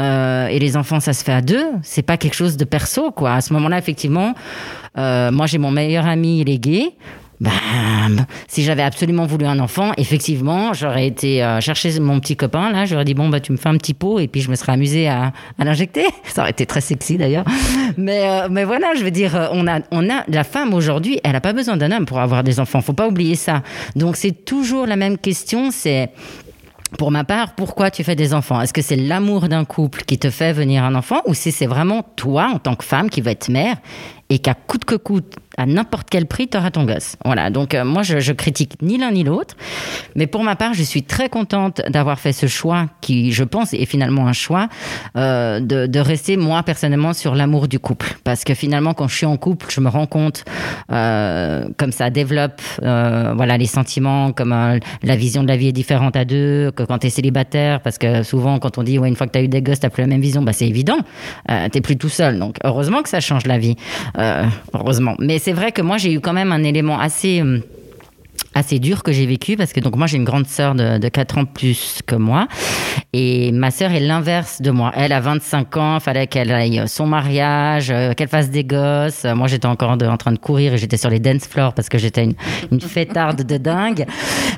Euh, et les enfants, ça se fait à deux. C'est pas quelque chose de perso, quoi. À ce moment-là, effectivement, moi j'ai mon meilleur ami, il est gay. Ben, si j'avais absolument voulu un enfant, effectivement, j'aurais été euh, chercher mon petit copain, là, j'aurais dit, bon, bah, tu me fais un petit pot, et puis je me serais amusée à, l'injecter. Ça aurait été très sexy, d'ailleurs. Mais, euh, voilà, je veux dire, on a, on a, la femme aujourd'hui, elle n'a pas besoin d'un homme pour avoir des enfants. Faut pas oublier ça. Donc, c'est toujours la même question, c'est, pour ma part, pourquoi tu fais des enfants? Est-ce que c'est l'amour d'un couple qui te fait venir un enfant ou si c'est vraiment toi, en tant que femme, qui va être mère et qu'à coûte que coûte, à n'importe quel prix, tu auras ton gosse. Voilà, donc euh, moi, je, je, critique ni l'un ni l'autre. Mais pour ma part, je suis très contente d'avoir fait ce choix qui, je pense, est finalement un choix euh, de, de, rester, moi, personnellement, sur l'amour du couple. Parce que finalement, quand je suis en couple, je me rends compte euh, comme ça développe euh, voilà, les sentiments, comme euh, la vision de la vie est différente à deux, que quand tu es célibataire, parce que souvent, quand on dit, ouais, une fois que tu as eu des gosses, tu plus la même vision, bah, c'est évident. Tu plus tout seul. Donc, heureusement que ça change la vie. Heureusement. Mais c'est vrai que moi, j'ai eu quand même un élément assez hum, assez dur que j'ai vécu parce que donc moi j'ai une grande sœur de, de 4 ans plus que moi et ma sœur est l'inverse de moi. Elle a 25 ans, fallait qu'elle aille son mariage, euh, qu'elle fasse des gosses. Moi j'étais encore en train de courir et j'étais sur les dance floors parce que j'étais une, une fêtarde de dingue.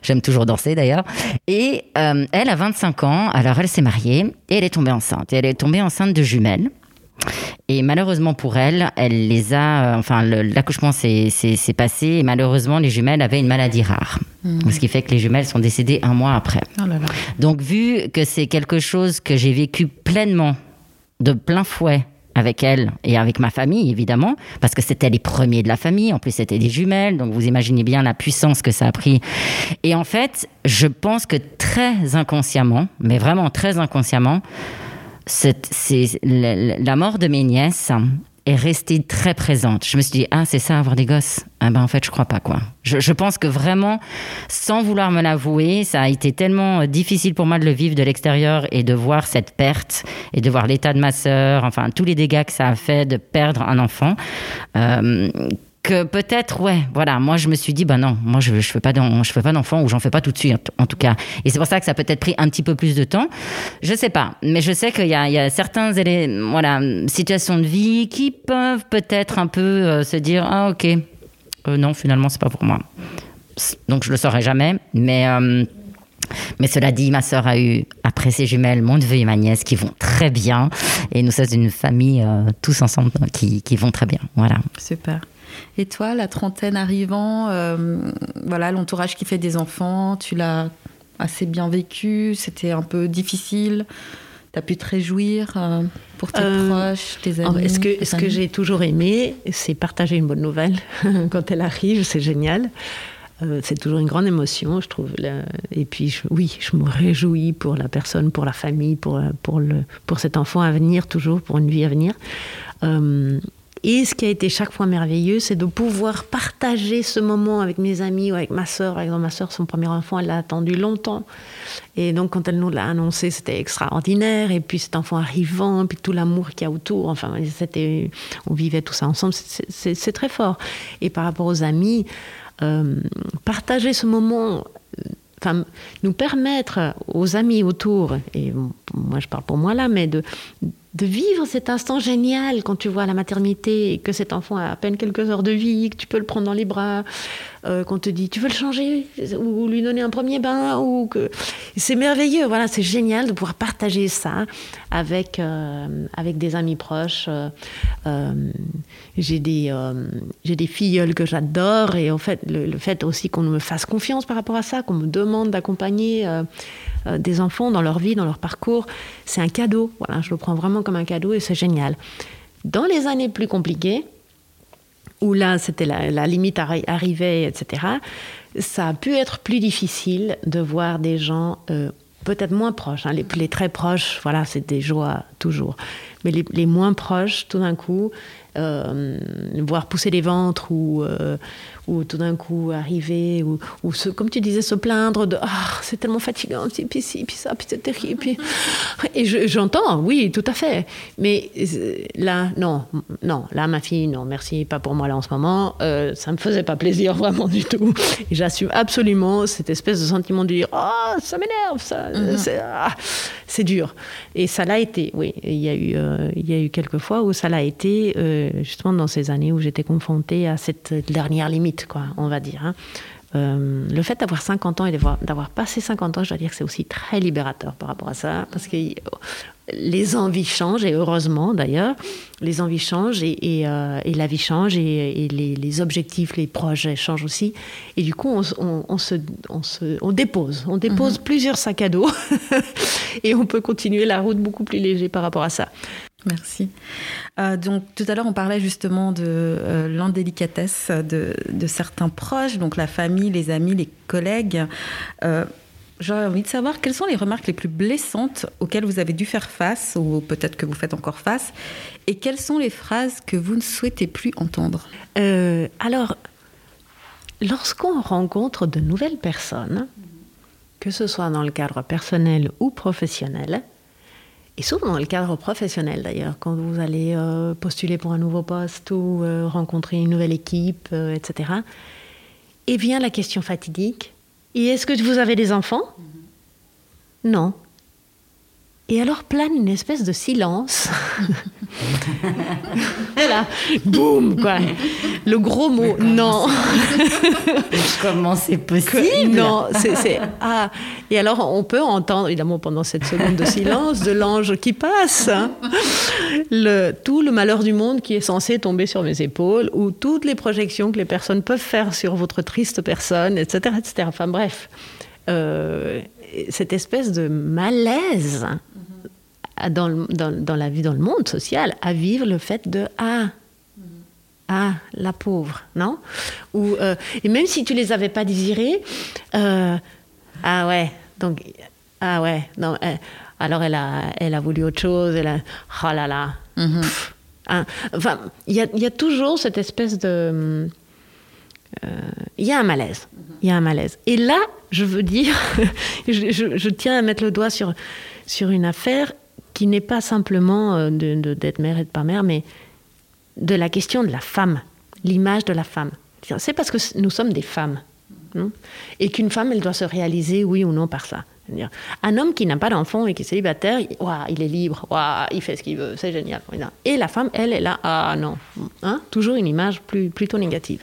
J'aime toujours danser d'ailleurs. Et euh, elle a 25 ans, alors elle s'est mariée et elle est tombée enceinte. Et elle est tombée enceinte de jumelles. Et malheureusement pour elle, elle les a. Euh, enfin, l'accouchement s'est passé et malheureusement, les jumelles avaient une maladie rare. Mmh. Ce qui fait que les jumelles sont décédées un mois après. Oh là là. Donc, vu que c'est quelque chose que j'ai vécu pleinement, de plein fouet, avec elle et avec ma famille, évidemment, parce que c'était les premiers de la famille. En plus, c'était des jumelles, donc vous imaginez bien la puissance que ça a pris. Et en fait, je pense que très inconsciemment, mais vraiment très inconsciemment, c'est la, mort de mes nièces est restée très présente. Je me suis dit, ah, c'est ça, avoir des gosses ah ben, En fait, je crois pas, quoi. Je, je pense que vraiment, sans vouloir me l'avouer, ça a été tellement euh, difficile pour moi de le vivre de l'extérieur et de voir cette perte et de voir l'état de ma sœur, enfin, tous les dégâts que ça a fait de perdre un enfant, euh, peut-être, ouais, voilà, moi je me suis dit, ben non, moi je, je fais pas d'enfant ou j'en fais pas tout de suite, en tout cas. Et c'est pour ça que ça peut être pris un petit peu plus de temps. Je sais pas, mais je sais qu'il y a, il y a certains voilà, situations de vie qui peuvent peut-être un peu euh, se dire, ah ok, euh, non, finalement c'est pas pour moi. Donc je le saurai jamais, mais. Euh, mais cela dit, ma sœur a eu, après ses jumelles, mon neveu et ma nièce qui vont très bien. Et nous sommes une famille tous ensemble qui, qui vont très bien. Voilà. Super. Et toi, la trentaine arrivant, euh, voilà, l'entourage qui fait des enfants, tu l'as assez bien vécu, c'était un peu difficile. Tu as pu te réjouir euh, pour tes euh, proches, tes amis Ce que, ce que j'ai toujours aimé, c'est partager une bonne nouvelle. Quand elle arrive, c'est génial. c'est toujours une grande émotion, je trouve. Et puis, oui, je me réjouis pour la personne, pour la famille, pour, pour, le, pour cet enfant à venir, toujours, pour une vie à venir. Et ce qui a été chaque fois merveilleux, c'est de pouvoir partager ce moment avec mes amis ou avec ma sœur. Par exemple, ma sœur, son premier enfant, elle l'a attendu longtemps. Et donc, quand elle nous l'a annoncé, c'était extraordinaire. Et puis, cet enfant arrivant, puis tout l'amour qu'il y a autour. Enfin, c'était, on vivait tout ça ensemble. C'est très fort. Et par rapport aux amis, euh, partager ce moment enfin, nous permettre aux amis autour, et moi je parle pour moi là, mais de, de vivre cet instant génial quand tu vois la maternité et que cet enfant a à peine quelques heures de vie, que tu peux le prendre dans les bras, euh, qu'on te dit tu veux le changer ou lui donner un premier bain ou que c'est merveilleux. Voilà, c'est génial de pouvoir partager ça avec euh, avec des amis proches. Euh, j'ai des j'ai des filleuls que j'adore et en fait le fait aussi qu'on me fasse confiance par rapport à ça, qu'on me demande d'accompagner des enfants dans leur vie, dans leur parcours, c'est un cadeau. Voilà, je le prends vraiment comme un cadeau et c'est génial. Dans les années plus compliquées, où là, c'était la, limite arrivait, etc., ça a pu être plus difficile de voir des gens euh, peut-être moins proches. Hein. Les, très proches, voilà, c'est des joies toujours. Mais les, moins proches, tout d'un coup, euh, voir pousser les ventres ou, euh, ou tout d'un coup arriver, ou, ou comme tu disais, se plaindre de ah, c'est tellement fatigant, puis ci, puis ça, puis c'est terrible. Puis... Et j'entends, oui, tout à fait. Mais euh, là, non, non, là, ma fille, non, merci, pas pour moi là en ce moment. Euh, ça me faisait pas plaisir vraiment du tout. Et j'assume absolument cette espèce de sentiment de dire ah, ça m'énerve, ça, mhm. ah, c'est dur. Et ça l'a été, oui. Il y a eu, euh, il y a eu quelques fois où ça l'a été, justement dans ces années où j'étais confrontée à cette dernière limite quoi, on va dire. Hein. Euh, le fait d'avoir 50 ans et d'avoir passé 50 ans, je dois dire que c'est aussi très libérateur par rapport à ça, parce que les envies changent, et heureusement d'ailleurs, les envies changent et, euh, la vie change et, les, objectifs, les projets changent aussi. Et du coup, on, se, on, dépose, on dépose mhm. plusieurs sacs à dos et on peut continuer la route beaucoup plus léger par rapport à ça. Merci. Euh, donc tout à l'heure, on parlait justement de euh, l'indélicatesse de, certains proches, donc la famille, les amis, les collègues. Euh, J'aurais envie de savoir quelles sont les remarques les plus blessantes auxquelles vous avez dû faire face, ou peut-être que vous faites encore face, et quelles sont les phrases que vous ne souhaitez plus entendre? Euh, Alors, lorsqu'on rencontre de nouvelles personnes, que ce soit dans le cadre personnel ou professionnel, et souvent dans le cadre professionnel d'ailleurs, quand vous allez euh, postuler pour un nouveau poste ou euh, rencontrer une nouvelle équipe, euh, etc., et vient la question fatidique, est-ce que vous avez des enfants? Non. Et alors plane une espèce de silence. Là, boum, quoi. Le gros mot, non. Comment c'est possible? Non, c'est. Ah. Et alors, on peut entendre, évidemment, pendant cette seconde de silence, de l'ange qui passe, hein. le, tout le malheur du monde qui est censé tomber sur mes épaules, ou toutes les projections que les personnes peuvent faire sur votre triste personne, etc. etc. Enfin, bref. Euh, cette espèce de malaise dans, dans, dans, la vie, dans le monde social, à vivre le fait de ah, ah, la pauvre, non? Ou euh, et même si tu les avais pas désirés, euh, ah ouais, donc ah ouais, non, euh, alors elle a, elle a voulu autre chose, elle a, oh là là, mm-hmm. hein. enfin, il y a, y a, toujours cette espèce de, il y a un malaise, il y a un malaise. Et là, je veux dire, je, je, je, tiens à mettre le doigt sur sur une affaire qui n'est pas simplement d'être de, de, mère et de pas mère, mais de la question de la femme, l'image de la femme. C'est parce que nous sommes des femmes. Non et qu'une femme, elle doit se réaliser, oui ou non, par ça. Un homme qui n'a pas d'enfant et qui est célibataire, il est libre, il fait ce qu'il veut, c'est génial. Et la femme, elle, est là, ah non. Hein Toujours une image plutôt négative.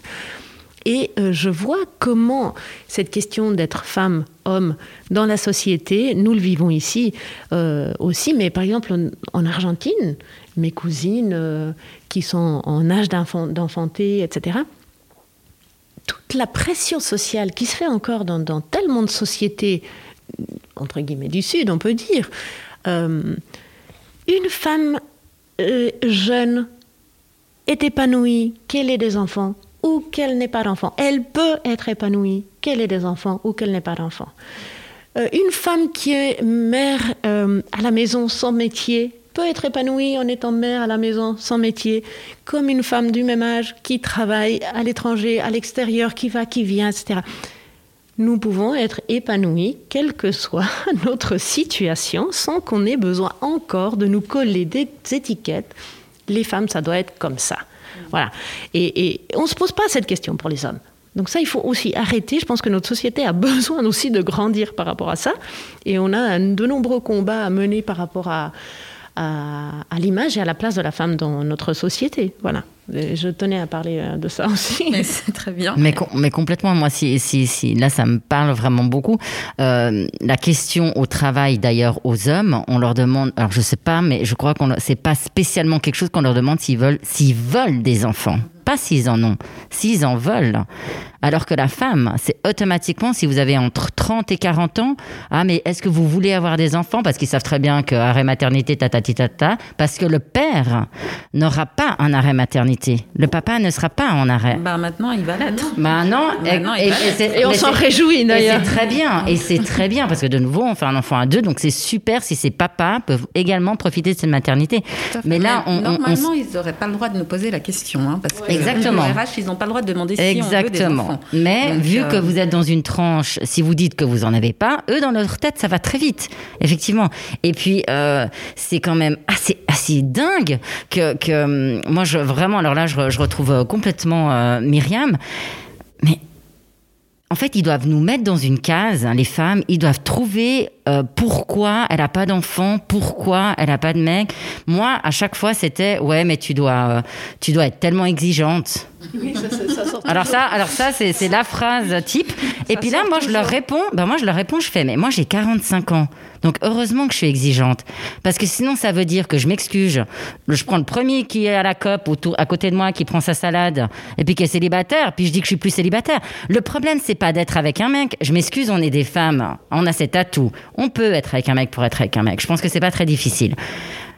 Et euh, je vois comment cette question d'être femme, homme dans la société, nous le vivons ici euh, aussi, mais par exemple en, en Argentine, mes cousines euh, qui sont en âge d'enfanter, etc., toute la pression sociale qui se fait encore dans, dans, tellement de sociétés, entre guillemets, du Sud, on peut dire, une femme jeune est épanouie, qu'elle ait des enfants, ou qu'elle n'ait pas d'enfants. Elle peut être épanouie, qu'elle ait des enfants ou qu'elle n'ait pas d'enfants. Euh, une femme qui est mère euh, à la maison sans métier peut être épanouie en étant mère à la maison sans métier, comme une femme du même âge qui travaille à l'étranger, à l'extérieur, qui va, qui vient, etc. Nous pouvons être épanouis, quelle que soit notre situation, sans qu'on ait besoin encore de nous coller des étiquettes. Les femmes, ça doit être comme ça. Voilà. Et, et on ne se pose pas cette question pour les hommes. Donc ça, il faut aussi arrêter. Je pense que notre société a besoin aussi de grandir par rapport à ça. Et on a de nombreux combats à mener par rapport à, à, à l'image et à la place de la femme dans notre société. Voilà. Et je tenais à parler euh, de ça aussi. Mais c'est très bien. Mais, mais complètement, moi, si, si, si, là, ça me parle vraiment beaucoup. Euh, la question au travail, d'ailleurs, aux hommes, on leur demande, alors je sais pas, mais je crois qu'on c'est pas spécialement quelque chose qu'on leur demande s'ils veulent, s'ils veulent des enfants pas s'ils en ont, s'ils en veulent. Alors que la femme, c'est automatiquement, si vous avez entre 30 et 40 ans, ah mais est-ce que vous voulez avoir des enfants? Parce qu'ils savent très bien que arrêt maternité, tatati tata, parce que le père n'aura pas un arrêt maternité. Le papa ne sera pas en arrêt. Bah maintenant, il va l'être. Bah non, Maintenant, et, et Et on s'en réjouit et d'ailleurs. c'est très bien, et c'est très bien, parce que de nouveau, on fait un enfant à deux, donc c'est super si ces papas peuvent également profiter de cette maternité. Mais là, on, on- on normalement, ils n'auraient pas le droit de nous poser la question, hein, parce que Exactement. les RH, ils n'ont pas le droit de demander si on veut des Exactement. Mais Donc, vu euh, que vous êtes dans une tranche, si vous dites que vous en avez pas, eux dans leur tête ça va très vite, effectivement. Et puis euh, c'est quand même assez assez dingue que, que hum, moi je vraiment alors là je, je retrouve euh, complètement euh, Myriam, mais en fait, ils doivent nous mettre dans une case, hein, les femmes, ils doivent trouver euh, pourquoi elle a pas d'enfant, pourquoi elle a pas de mec. Moi, à chaque fois, c'était ouais, mais tu dois, euh, tu dois être tellement exigeante. Alors ça, alors ça, c'est la phrase type. Et puis là, moi, je leur réponds, ben moi, je leur réponds, je fais, mais moi, j'ai 45 ans. Donc, heureusement que je suis exigeante. Parce que sinon, ça veut dire que je m'excuse. Je prends le premier qui est à la COP, autour, à côté de moi, qui prend sa salade, et puis qui est célibataire, puis je dis que je suis plus célibataire. Le problème, c'est pas d'être avec un mec. Je m'excuse, on est des femmes. On a cet atout. On peut être avec un mec pour être avec un mec. Je pense que c'est pas très difficile.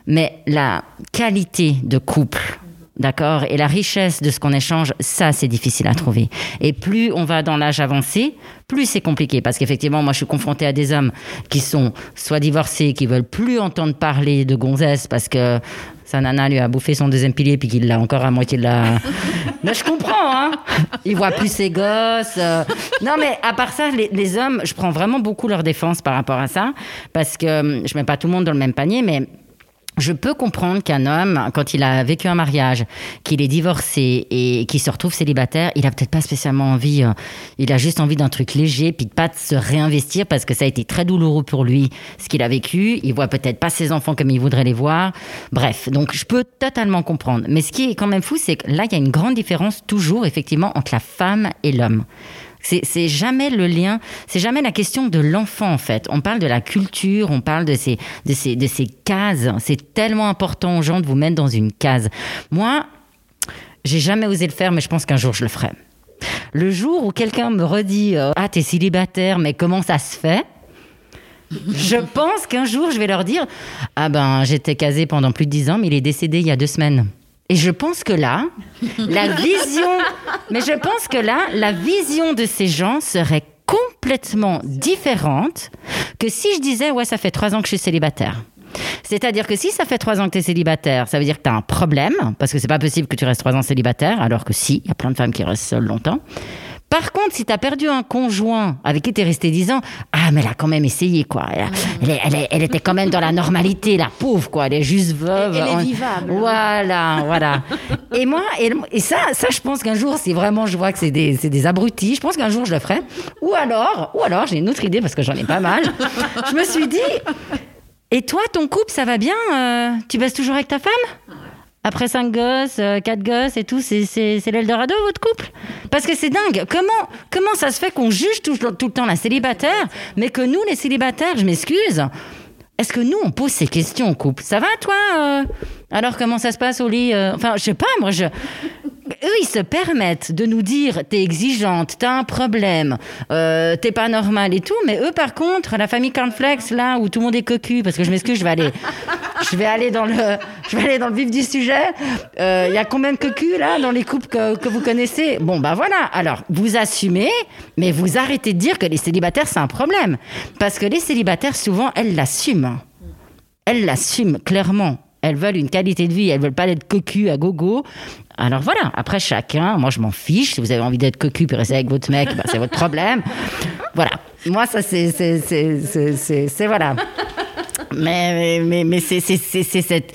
Mais la qualité de couple, D'accord Et la richesse de ce qu'on échange, ça, c'est difficile à trouver. Et plus on va dans l'âge avancé, plus c'est compliqué. Parce qu'effectivement, moi, je suis confrontée à des hommes qui sont soit divorcés, qui veulent plus entendre parler de gonzesse parce que sa nana lui a bouffé son deuxième pilier puis qu'il l'a encore à moitié de la. mais je comprends, hein Il voit plus ses gosses. euh. Non, mais à part ça, les, les hommes, je prends vraiment beaucoup leur défense par rapport à ça parce que hum, je mets pas tout le monde dans le même panier, mais je peux comprendre qu'un homme, quand il a vécu un mariage, qu'il est divorcé et qu'il se retrouve célibataire, il a peut-être pas spécialement envie, euh, il a juste envie d'un truc léger, puis de pas se réinvestir parce que ça a été très douloureux pour lui, ce qu'il a vécu. Il voit peut-être pas ses enfants comme il voudrait les voir. Bref, donc je peux totalement comprendre. Mais ce qui est quand même fou, c'est que là, il y a une grande différence toujours, effectivement, entre la femme et l'homme. C'est jamais le lien, c'est jamais la question de l'enfant en fait. On parle de la culture, on parle de ces, de ces, de ces cases. C'est tellement important aux gens de vous mettre dans une case. Moi, j'ai jamais osé le faire, mais je pense qu'un jour je le ferai. Le jour où quelqu'un me redit euh, Ah, t'es célibataire, mais comment ça se fait? Je pense qu'un jour je vais leur dire Ah ben, j'étais casée pendant plus de dix ans, mais il est décédé il y a deux semaines. Et je pense que là, la vision, mais je pense que là, la vision de ces gens serait complètement différente que si je disais, ouais, ça fait trois ans que je suis célibataire. C'est-à-dire que si ça fait trois ans que tu es célibataire, ça veut dire que tu as un problème, parce que c'est pas possible que tu restes trois ans célibataire, alors que si, il y a plein de femmes qui restent seules longtemps. Par contre, si tu as perdu un conjoint avec qui tu es resté 10 ans, ah, mais elle a quand même essayé, quoi. Elle, a- elle était quand même dans la normalité, la pauvre, quoi. Elle est juste veuve. Elle est On- vivable. Voilà, voilà. Et moi, et, et ça, ça, je pense qu'un jour, si vraiment je vois que c'est des, c'est des abrutis, je pense qu'un jour je le ferai. Ou alors, ou alors, j'ai une autre idée parce que j'en ai pas mal. Je me suis dit, et toi, ton couple, ça va bien euh, Tu baisses toujours avec ta femme? Après cinq gosses, euh, quatre gosses et tout, c'est, l'Eldorado, votre couple? Parce que c'est dingue. Comment, comment ça se fait qu'on juge tout le temps la célibataire, mais que nous, les célibataires, je m'excuse, est-ce que nous, on pose ces questions au couple? Ça va, toi euh? Alors, comment ça se passe au lit? Euh Enfin, je sais pas, moi, je... Eux, ils se permettent de nous dire t'es exigeante, t'as un problème, euh, t'es pas normal et tout, mais eux, par contre, la famille Cornflakes, là, où tout le monde est cocu, parce que je m'excuse, je vais aller, je vais aller dans le, je vais aller dans le vif du sujet. Il y a combien de cocus, là, dans les couples que, vous connaissez? Bon, bah voilà. Alors, vous assumez, mais vous arrêtez de dire que les célibataires, c'est un problème. Parce que les célibataires, souvent, elles l'assument. Elles l'assument clairement. Elles veulent une qualité de vie, elles veulent pas être cocu à gogo. Alors voilà, après chacun, moi je m'en fiche. Si vous avez envie d'être cocu puis rester avec votre mec, bah, c'est votre problème. Voilà. Moi, ça, c'est. c'est- voilà. Mais, mais, mais c'est c'est- c'est- c'est cette.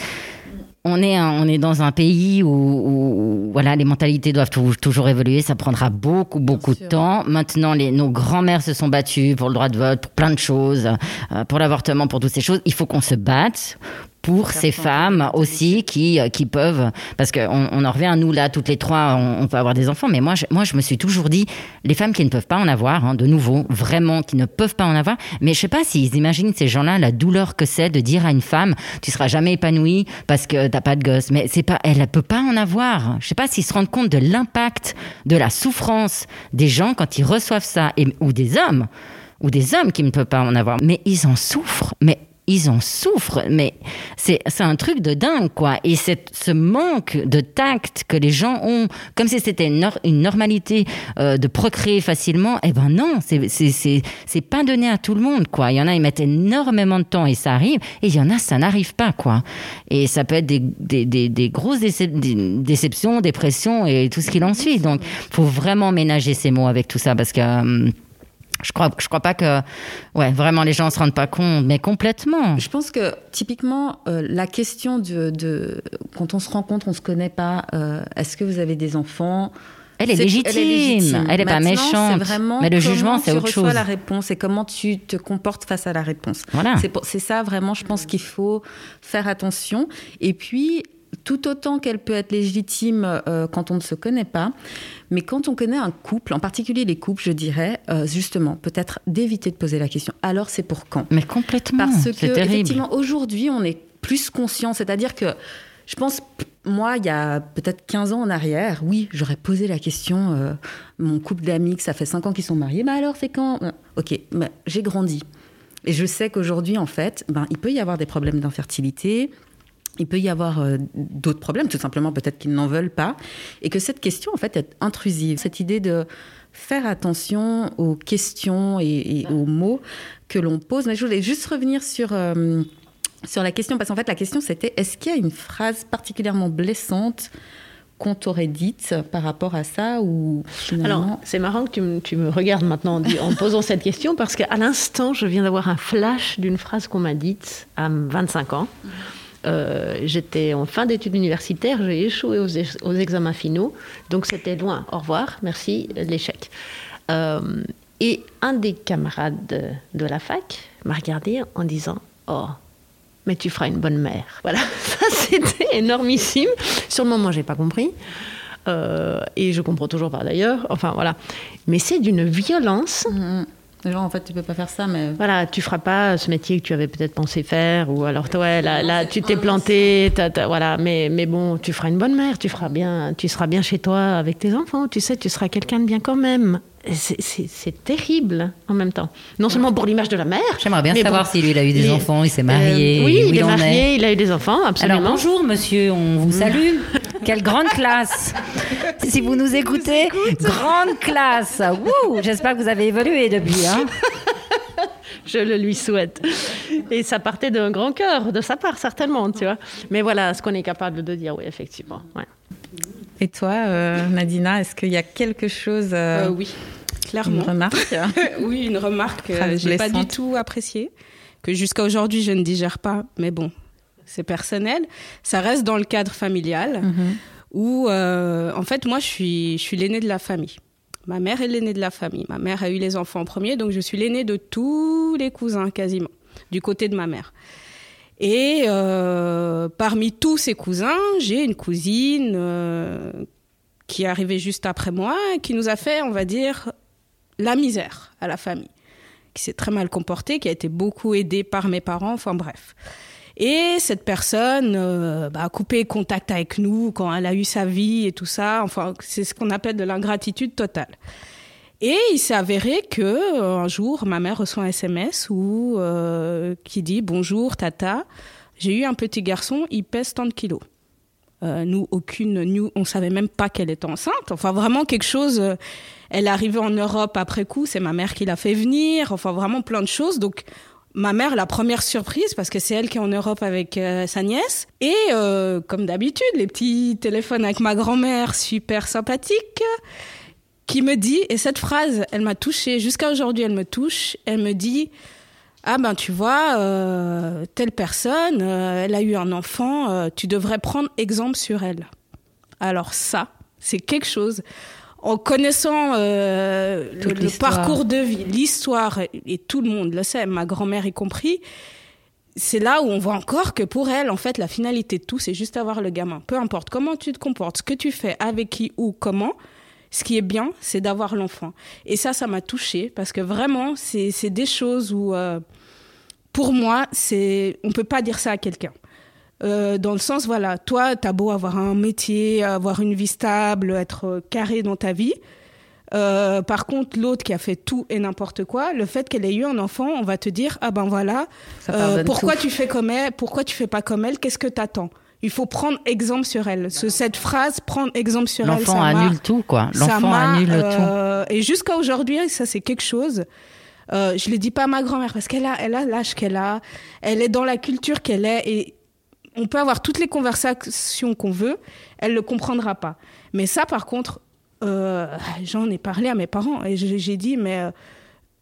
On est, un- on est dans un pays où, où, voilà, les mentalités doivent tou- toujours évoluer. Ça prendra beaucoup, beaucoup de temps. Maintenant, les, nos grands-mères se sont battues pour le droit de vote, pour plein de choses, euh, pour l'avortement, pour toutes ces choses. Il faut qu'on se batte pour ces femmes aussi qui, euh, qui peuvent, parce qu'on on en revient à nous là, toutes les trois, on, on peut avoir des enfants, mais moi je, moi je me suis toujours dit, les femmes qui ne peuvent pas en avoir, hein, de nouveau, vraiment, qui ne peuvent pas en avoir, mais je sais pas s'ils imaginent ces gens-là la douleur que c'est de dire à une femme, tu seras jamais épanouie parce que t'as pas de gosse, mais c'est pas, elle peut pas en avoir. Je sais pas s'ils se rendent compte de l'impact, de la souffrance des gens quand ils reçoivent ça, et, ou des hommes, ou des hommes qui ne peuvent pas en avoir, mais ils en souffrent, mais ils en souffrent, mais c'est un truc de dingue, quoi. Et ce manque de tact que les gens ont, comme si c'était une, nor- une normalité euh, de procréer facilement, eh ben non, c'est- pas donné à tout le monde, quoi. Il y en a, ils mettent énormément de temps et ça arrive, et il y en a, ça n'arrive pas, quoi. Et ça peut être des, des, des, des grosses déceptions, dépressions et tout ce qu'il en suit. Donc, faut vraiment ménager ces mots avec tout ça, parce que... hum, je crois, je crois pas que, ouais, vraiment les gens se rendent pas compte, mais complètement. Je pense que typiquement, euh, la question de, de- quand on se rencontre, on se connaît pas, euh, est-ce que vous avez des enfants? Elle est, légitime, elle est pas Maintenant, méchante. c'est vraiment mais le comment jugement, c'est tu autre reçois chose. la réponse et comment tu te comportes face à la réponse. Voilà. C'est ça vraiment, je pense qu'il faut faire attention. Et puis, tout autant qu'elle peut être légitime euh, quand on ne se connaît pas, mais quand on connaît un couple, en particulier les couples, je dirais euh, justement peut-être d'éviter de poser la question. Alors c'est pour quand? Mais complètement. parce que terrible. effectivement aujourd'hui on est plus conscient, c'est-à-dire que je pense moi il y a peut-être 15 ans en arrière, oui, j'aurais posé la question euh, mon couple d'amis que ça fait 5 ans qu'ils sont mariés, mais alors c'est quand? OK, j'ai grandi. Et je sais qu'aujourd'hui en fait, ben il peut y avoir des problèmes d'infertilité. Il peut y avoir euh, d'autres problèmes, tout simplement peut-être qu'ils n'en veulent pas, et que cette question en fait est intrusive. Cette idée de faire attention aux questions et, aux mots que l'on pose. Mais je voulais juste revenir sur euh, sur la question parce qu'en fait la question c'était est-ce qu'il y a une phrase particulièrement blessante qu'on t'aurait dite par rapport à ça ou Alors, c'est marrant que tu me, tu me regardes maintenant en, en posant cette question parce qu'à l'instant, je viens d'avoir un flash d'une phrase qu'on m'a dite à 25 ans. Euh, j'étais en fin d'études universitaires, j'ai échoué aux, examens finaux, donc c'était loin. Au revoir, merci, l'échec. Euh, et un des camarades de, la fac m'a regardé en disant Oh, mais tu feras une bonne mère. Voilà, ça c'était énormissime. Sur le moment, j'ai pas compris. Euh, et je comprends toujours pas d'ailleurs. Enfin voilà. Mais c'est d'une violence. Mmh. Genre, en fait, tu peux pas faire ça, mais. Voilà, tu feras pas ce métier que tu avais peut-être pensé faire, ou alors, ouais, là, là tu t'es planté, voilà, mais, mais bon, tu feras une bonne mère, tu feras bien, tu seras bien chez toi avec tes enfants, tu sais, tu seras quelqu'un de bien quand même c'est terrible en même temps. Non seulement pour l'image de la mère. J'aimerais bien savoir s'il il a eu des enfants, il s'est marié. Euh, oui, il, est marié, il a eu des enfants, absolument. Alors bonjour monsieur, on vous salue. Quelle grande classe Si vous nous écoutez, grande classe. J'espère que vous avez évolué depuis. Hein. Je le lui souhaite. Et ça partait d'un grand cœur, de sa part certainement, tu vois. Mais voilà, ce qu'on est capable de dire, oui, effectivement. Ouais. Et toi, euh, Nadina, est-ce qu'il y a quelque chose euh, euh, Oui, clairement. Une remarque? Oui, une remarque que j'ai pas du tout appréciée, que jusqu'à aujourd'hui je ne digère pas, mais bon, c'est personnel. Ça reste dans le cadre familial, mhm. où en fait moi je suis, je suis l'aînée de la famille. Ma mère est l'aînée de la famille. Ma mère a eu les enfants en premier, donc je suis l'aînée de tous les cousins quasiment, du côté de ma mère. Et euh, parmi tous ses cousins, j'ai une cousine euh, qui est arrivée juste après moi, qui nous a fait, on va dire, la misère à la famille, qui s'est très mal comportée, qui a été beaucoup aidée par mes parents, enfin bref. Et cette personne euh, bah, a coupé contact avec nous quand elle a eu sa vie et tout ça. Enfin, c'est ce qu'on appelle de l'ingratitude totale. Et il s'est avéré que euh, un jour, ma mère reçoit un SMS où, euh, qui dit Bonjour, Tata, j'ai eu un petit garçon, il pèse tant de kilos. Nous, aucune, nous, on savait même pas qu'elle était enceinte. Enfin, vraiment quelque chose. Elle est arrivée en Europe après coup, c'est ma mère qui l'a fait venir. Enfin, vraiment plein de choses. Donc, ma mère, la première surprise, parce que c'est elle qui est en Europe avec euh, sa nièce. Et comme d'habitude, les petits téléphones avec ma grand-mère, super sympathique qui me dit, et cette phrase, elle m'a touchée, jusqu'à aujourd'hui, elle me touche, elle me dit, ah ben tu vois, euh, telle personne, euh, elle a eu un enfant, euh, tu devrais prendre exemple sur elle. Alors ça, c'est quelque chose. En connaissant le, parcours de vie, l'histoire, et tout le monde le sait, ma grand-mère y compris, c'est là où on voit encore que pour elle, en fait, la finalité de tout, c'est juste avoir le gamin. Peu importe comment tu te comportes, ce que tu fais, avec qui, ou comment, ce qui est bien, c'est d'avoir l'enfant. Et ça, ça m'a touchée parce que vraiment, c'est des choses où, euh, pour moi, c'est, on peut pas dire ça à quelqu'un. Euh, dans le sens, voilà, toi, t'as beau avoir un métier, avoir une vie stable, être carré dans ta vie. Euh, par contre, l'autre qui a fait tout et n'importe quoi, le fait qu'elle ait eu un enfant, on va te dire ah ben voilà, pourquoi tu fais comme elle, pourquoi tu fais pas comme elle, qu'est-ce que t'attends? Il faut prendre exemple sur elle. cette phrase, prendre exemple sur elle. L'enfant annule tout, quoi. L'enfant annule euh, tout. Et jusqu'à aujourd'hui, ça c'est quelque chose. Euh, je le dis pas à ma grand-mère parce qu'elle a, elle a l'âge qu'elle a, elle est dans la culture qu'elle est et on peut avoir toutes les conversations qu'on veut, elle le comprendra pas. Mais ça, par contre, euh, j'en ai parlé à mes parents et j'ai dit mais euh,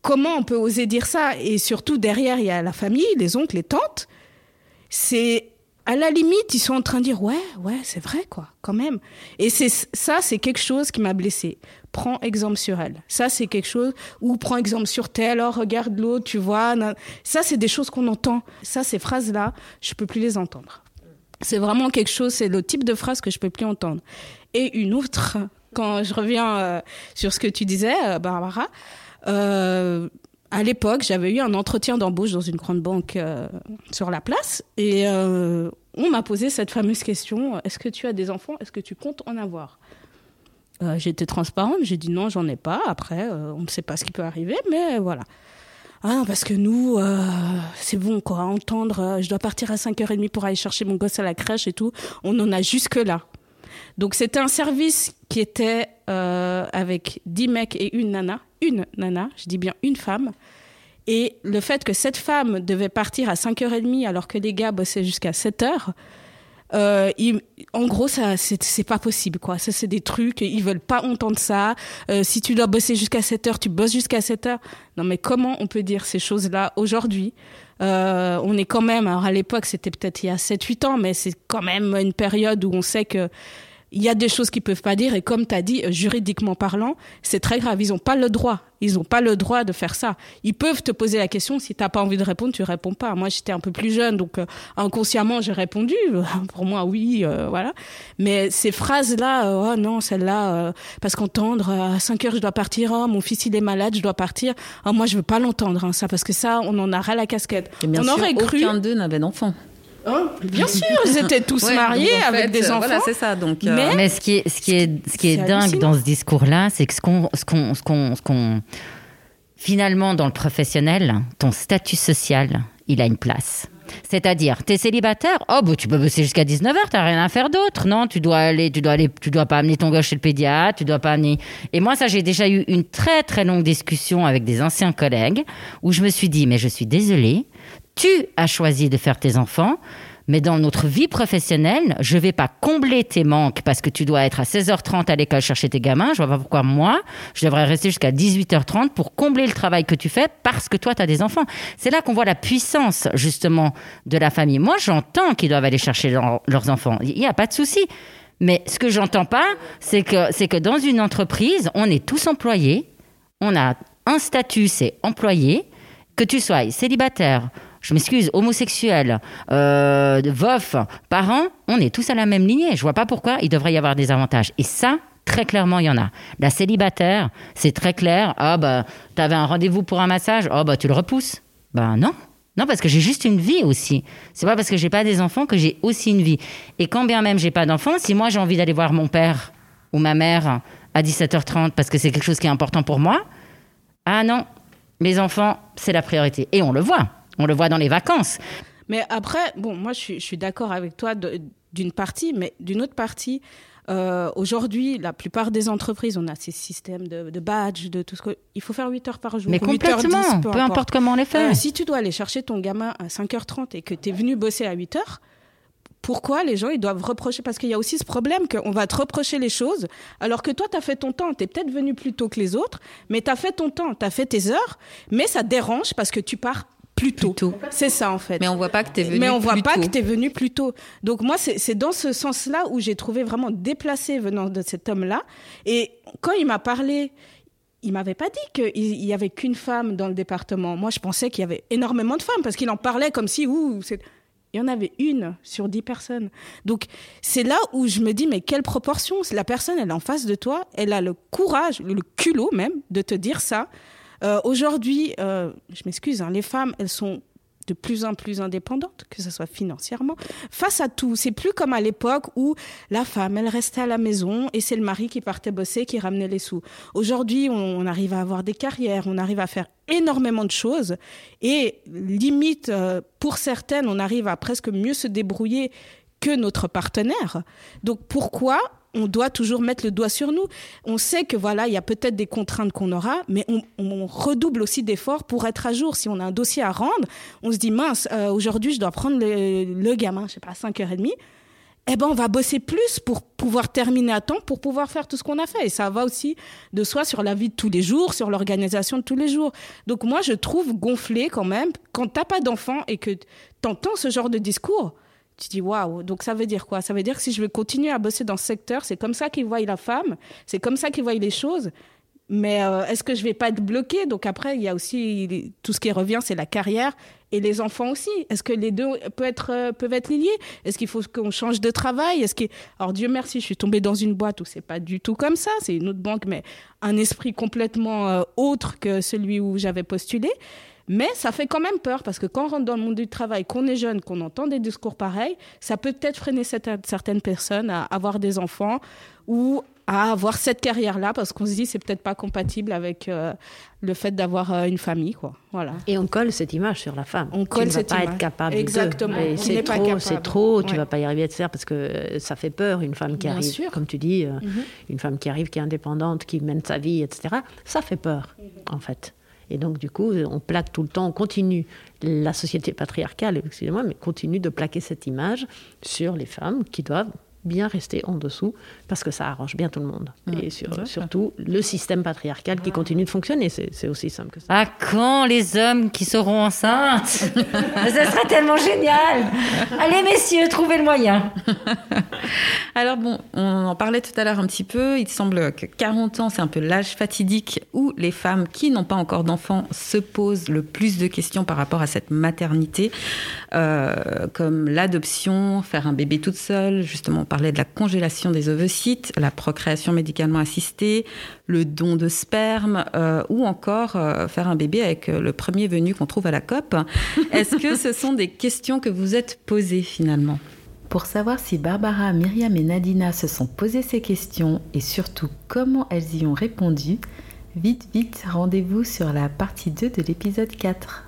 comment on peut oser dire ça? Et surtout derrière, il y a la famille, les oncles, les tantes. C'est à la limite, ils sont en train de dire ouais, ouais, c'est vrai quoi, quand même. Et c'est ça, c'est quelque chose qui m'a blessée. Prends exemple sur elle. Ça, c'est quelque chose ou prends exemple sur tel. Alors regarde l'autre, tu vois. Ça, c'est des choses qu'on entend. Ça, ces phrases-là, je peux plus les entendre. C'est vraiment quelque chose. C'est le type de phrase que je peux plus entendre. Et une autre, quand je reviens euh, sur ce que tu disais, euh, Barbara. Euh, à l'époque, j'avais eu un entretien d'embauche dans une grande banque sur la place et on m'a posé cette fameuse question est-ce que tu as des enfants? Est-ce que tu comptes en avoir? J'étais transparente, j'ai dit non, j'en ai pas. Après, on ne sait pas ce qui peut arriver, mais voilà. Ah parce que nous, euh, c'est bon quoi, entendre, euh, je dois partir à 5h30 pour aller chercher mon gosse à la crèche et tout, on en a jusque là. Donc c'était un service qui était euh, avec 10 mecs et une nana, une nana, je dis bien une femme. Et le fait que cette femme devait partir à 5h30 alors que les gars bossaient jusqu'à 7h, euh, en gros, ça, c'est pas possible, quoi. Ça, c'est des trucs, ils veulent pas entendre ça. Euh, si tu dois bosser jusqu'à 7 heures, tu bosses jusqu'à 7 heures. Non, mais comment on peut dire ces choses-là aujourd'hui? Euh, On est quand même, alors à l'époque, c'était peut-être il y a 7-8 ans, mais c'est quand même une période où on sait que il y a des choses qu'ils peuvent pas dire. Et comme tu as dit euh, juridiquement parlant c'est très grave. Ils ont pas le droit. Ils ont pas le droit de faire ça. Ils peuvent te poser la question. Si t'as pas envie de répondre tu réponds pas. Moi j'étais un peu plus jeune donc euh, inconsciemment j'ai répondu. Pour moi oui euh, voilà. Mais ces phrases là oh non celle là parce qu'entendre à 5 heures je dois partir. Oh, mon fils il est malade je dois partir. Oh, moi je veux pas l'entendre hein, ça parce que ça on en a ras la casquette. Bien on sûr, aurait cru aucun d'eux n'avait d'enfant Hein Bien sûr, ils étaient tous Ouais, mariés en avec des euh, enfants. Voilà, c'est ça. Donc, euh, Mais- Mais ce qui est, ce qui est, ce qui est dingue dans ce discours-là, c'est que ce qu'on, ce qu'on, ce qu'on, ce qu'on- finalement, dans le professionnel, ton statut social, il a une place. C'est-à-dire, t'es célibataire, oh bah tu peux bosser jusqu'à 19h, t'as rien à faire d'autre, non? Tu dois aller, tu dois aller, tu dois pas amener ton gars chez le pédiatre, tu dois pas amener. Et moi, ça, j'ai déjà eu une très très longue discussion avec des anciens collègues où je me suis dit, mais je suis désolée, tu as choisi de faire tes enfants, mais dans notre vie professionnelle, je vais pas combler tes manques parce que tu dois être à 16h30 à l'école chercher tes gamins. Je vois pas pourquoi moi, je devrais rester jusqu'à 18h30 pour combler le travail que tu fais parce que toi, tu as des enfants. C'est là qu'on voit la puissance, justement, de la famille. Moi, j'entends qu'ils doivent aller chercher leur- leurs enfants. Il n'y a pas de souci. Mais ce que j'entends pas, c'est que, c'est que dans une entreprise, on est tous employés. On a un statut, c'est employé. Que tu sois célibataire, je m'excuse, homosexuel, euh, veuf, parent, on est tous à la même lignée. Je vois pas pourquoi il devrait y avoir des avantages. Et ça, très clairement, il y en a. La célibataire, c'est très clair. Ah bah, t'avais un rendez-vous pour un massage. Ah bah, tu le repousses. Ben non. Non, parce que j'ai juste une vie aussi. C'est pas parce que j'ai pas des enfants que j'ai aussi une vie. Et quand bien même j'ai pas d'enfants, si moi j'ai envie d'aller voir mon père ou ma mère à 17h30 parce que c'est quelque chose qui est important pour moi, ah non, les enfants, c'est la priorité. Et on le voit. On le voit dans les vacances. Mais après, bon, moi, je suis, je suis d'accord avec toi d'une partie, mais d'une autre partie, euh, aujourd'hui, la plupart des entreprises, on a ces systèmes de, de badge, de tout ce que. Il faut faire 8 heures par jour. Mais 8 heures 10, complètement, peu, importe comment on les fait. Euh, si tu dois aller chercher ton gamin à 5h30 et que tu es venu bosser à 8h, pourquoi les gens ils doivent reprocher? Parce qu'il y a aussi ce problème qu'on va te reprocher les choses, alors que toi, tu as fait ton temps. Tu es peut-être venu plus tôt que les autres, mais tu as fait ton temps, tu as fait tes heures, mais ça te dérange parce que tu pars plus tôt. tôt. C'est ça, en fait. Mais on voit pas que t'es venu Mais on voit plus pas tôt. que tu es venu plus tôt. Donc moi, c'est dans ce sens-là où j'ai trouvé vraiment déplacé venant de cet homme-là. Et quand il m'a parlé, il m'avait pas dit qu'il il y avait qu'une femme dans le département. Moi, je pensais qu'il y avait énormément de femmes parce qu'il en parlait comme si, ouh, c'est... Il y en avait une sur dix personnes. Donc, c'est là où je me dis, mais quelle proportion? La personne, elle est en face de toi, elle a le courage, le culot même, de te dire ça. Euh, Aujourd'hui, euh, je m'excuse, hein, les femmes, elles sont de plus en plus indépendantes, que ce soit financièrement, face à tout. C'est plus comme à l'époque où la femme, elle restait à la maison et c'est le mari qui partait bosser, qui ramenait les sous. Aujourd'hui, on, arrive à avoir des carrières, on arrive à faire énormément de choses et limite, euh, pour certaines, on arrive à presque mieux se débrouiller que notre partenaire. Donc pourquoi on doit toujours mettre le doigt sur nous On sait que voilà, il y a peut-être des contraintes qu'on aura, mais on, redouble aussi d'efforts pour être à jour. Si on a un dossier à rendre, on se dit mince, euh, aujourd'hui je dois prendre le, le gamin, je sais pas, à 5h30 eh ben, on va bosser plus pour pouvoir terminer à temps, pour pouvoir faire tout ce qu'on a fait. Et ça va aussi de soi sur la vie de tous les jours, sur l'organisation de tous les jours. Donc moi, je trouve gonflé quand même, quand t'as pas d'enfant et que t'entends ce genre de discours, tu dis waouh. Donc ça veut dire quoi? Ça veut dire que si je veux continuer à bosser dans ce secteur, c'est comme ça qu'ils voient la femme, c'est comme ça qu'ils voient les choses. Mais euh, est-ce que je vais pas être bloquée? Donc après, il y a aussi tout ce qui revient, c'est la carrière et les enfants aussi. Est-ce que les deux peuvent être, euh, peuvent être liés? Est-ce qu'il faut qu'on change de travail? Est-ce. Alors Dieu merci, je suis tombée dans une boîte où c'est pas du tout comme ça. C'est une autre banque, mais un esprit complètement euh, autre que celui où j'avais postulé. Mais ça fait quand même peur parce que quand on rentre dans le monde du travail, qu'on est jeune, qu'on entend des discours pareils, ça peut peut-être freiner certaines personnes à avoir des enfants ou à avoir cette carrière-là parce qu'on se dit c'est peut-être pas compatible avec euh, le fait d'avoir euh, une famille, quoi. Voilà. Et on colle cette image sur la femme. On colle tu ne vas cette pas image. être capable Exactement. de. C'est pas trop, c'est trop. Tu Ouais. vas pas y arriver, etc. Parce que euh, ça fait peur une femme qui Bien arrive, sûr. comme tu dis, euh, Mhm. une femme qui arrive, qui est indépendante, qui mène sa vie, etc. Ça fait peur, en fait. Et donc, du coup, on plaque tout le temps, on continue, la société patriarcale, excusez-moi, mais continue de plaquer cette image sur les femmes qui doivent bien rester en dessous parce que ça arrange bien tout le monde. Et sur- surtout le système patriarcal qui continue de fonctionner. C'est aussi simple que ça. À quand les hommes qui seront enceintes Ça serait tellement génial Allez messieurs, trouvez le moyen Alors bon, on en parlait tout à l'heure un petit peu. Il semble que 40 ans, c'est un peu l'âge fatidique où les femmes qui n'ont pas encore d'enfants se posent le plus de questions par rapport à cette maternité, euh, comme l'adoption, faire un bébé toute seule. Justement, on parlait de la congélation des ovocytes, la procréation médicalement assistée, le don de sperme, euh, ou encore euh, faire un bébé avec euh, le premier venu qu'on trouve à la COP. Est-ce que ce sont des questions que vous êtes posées finalement? Pour savoir si Barbara, Myriam et Nadina se sont posé ces questions et surtout comment elles y ont répondu, vite vite rendez-vous sur la partie 2 de l'épisode 4.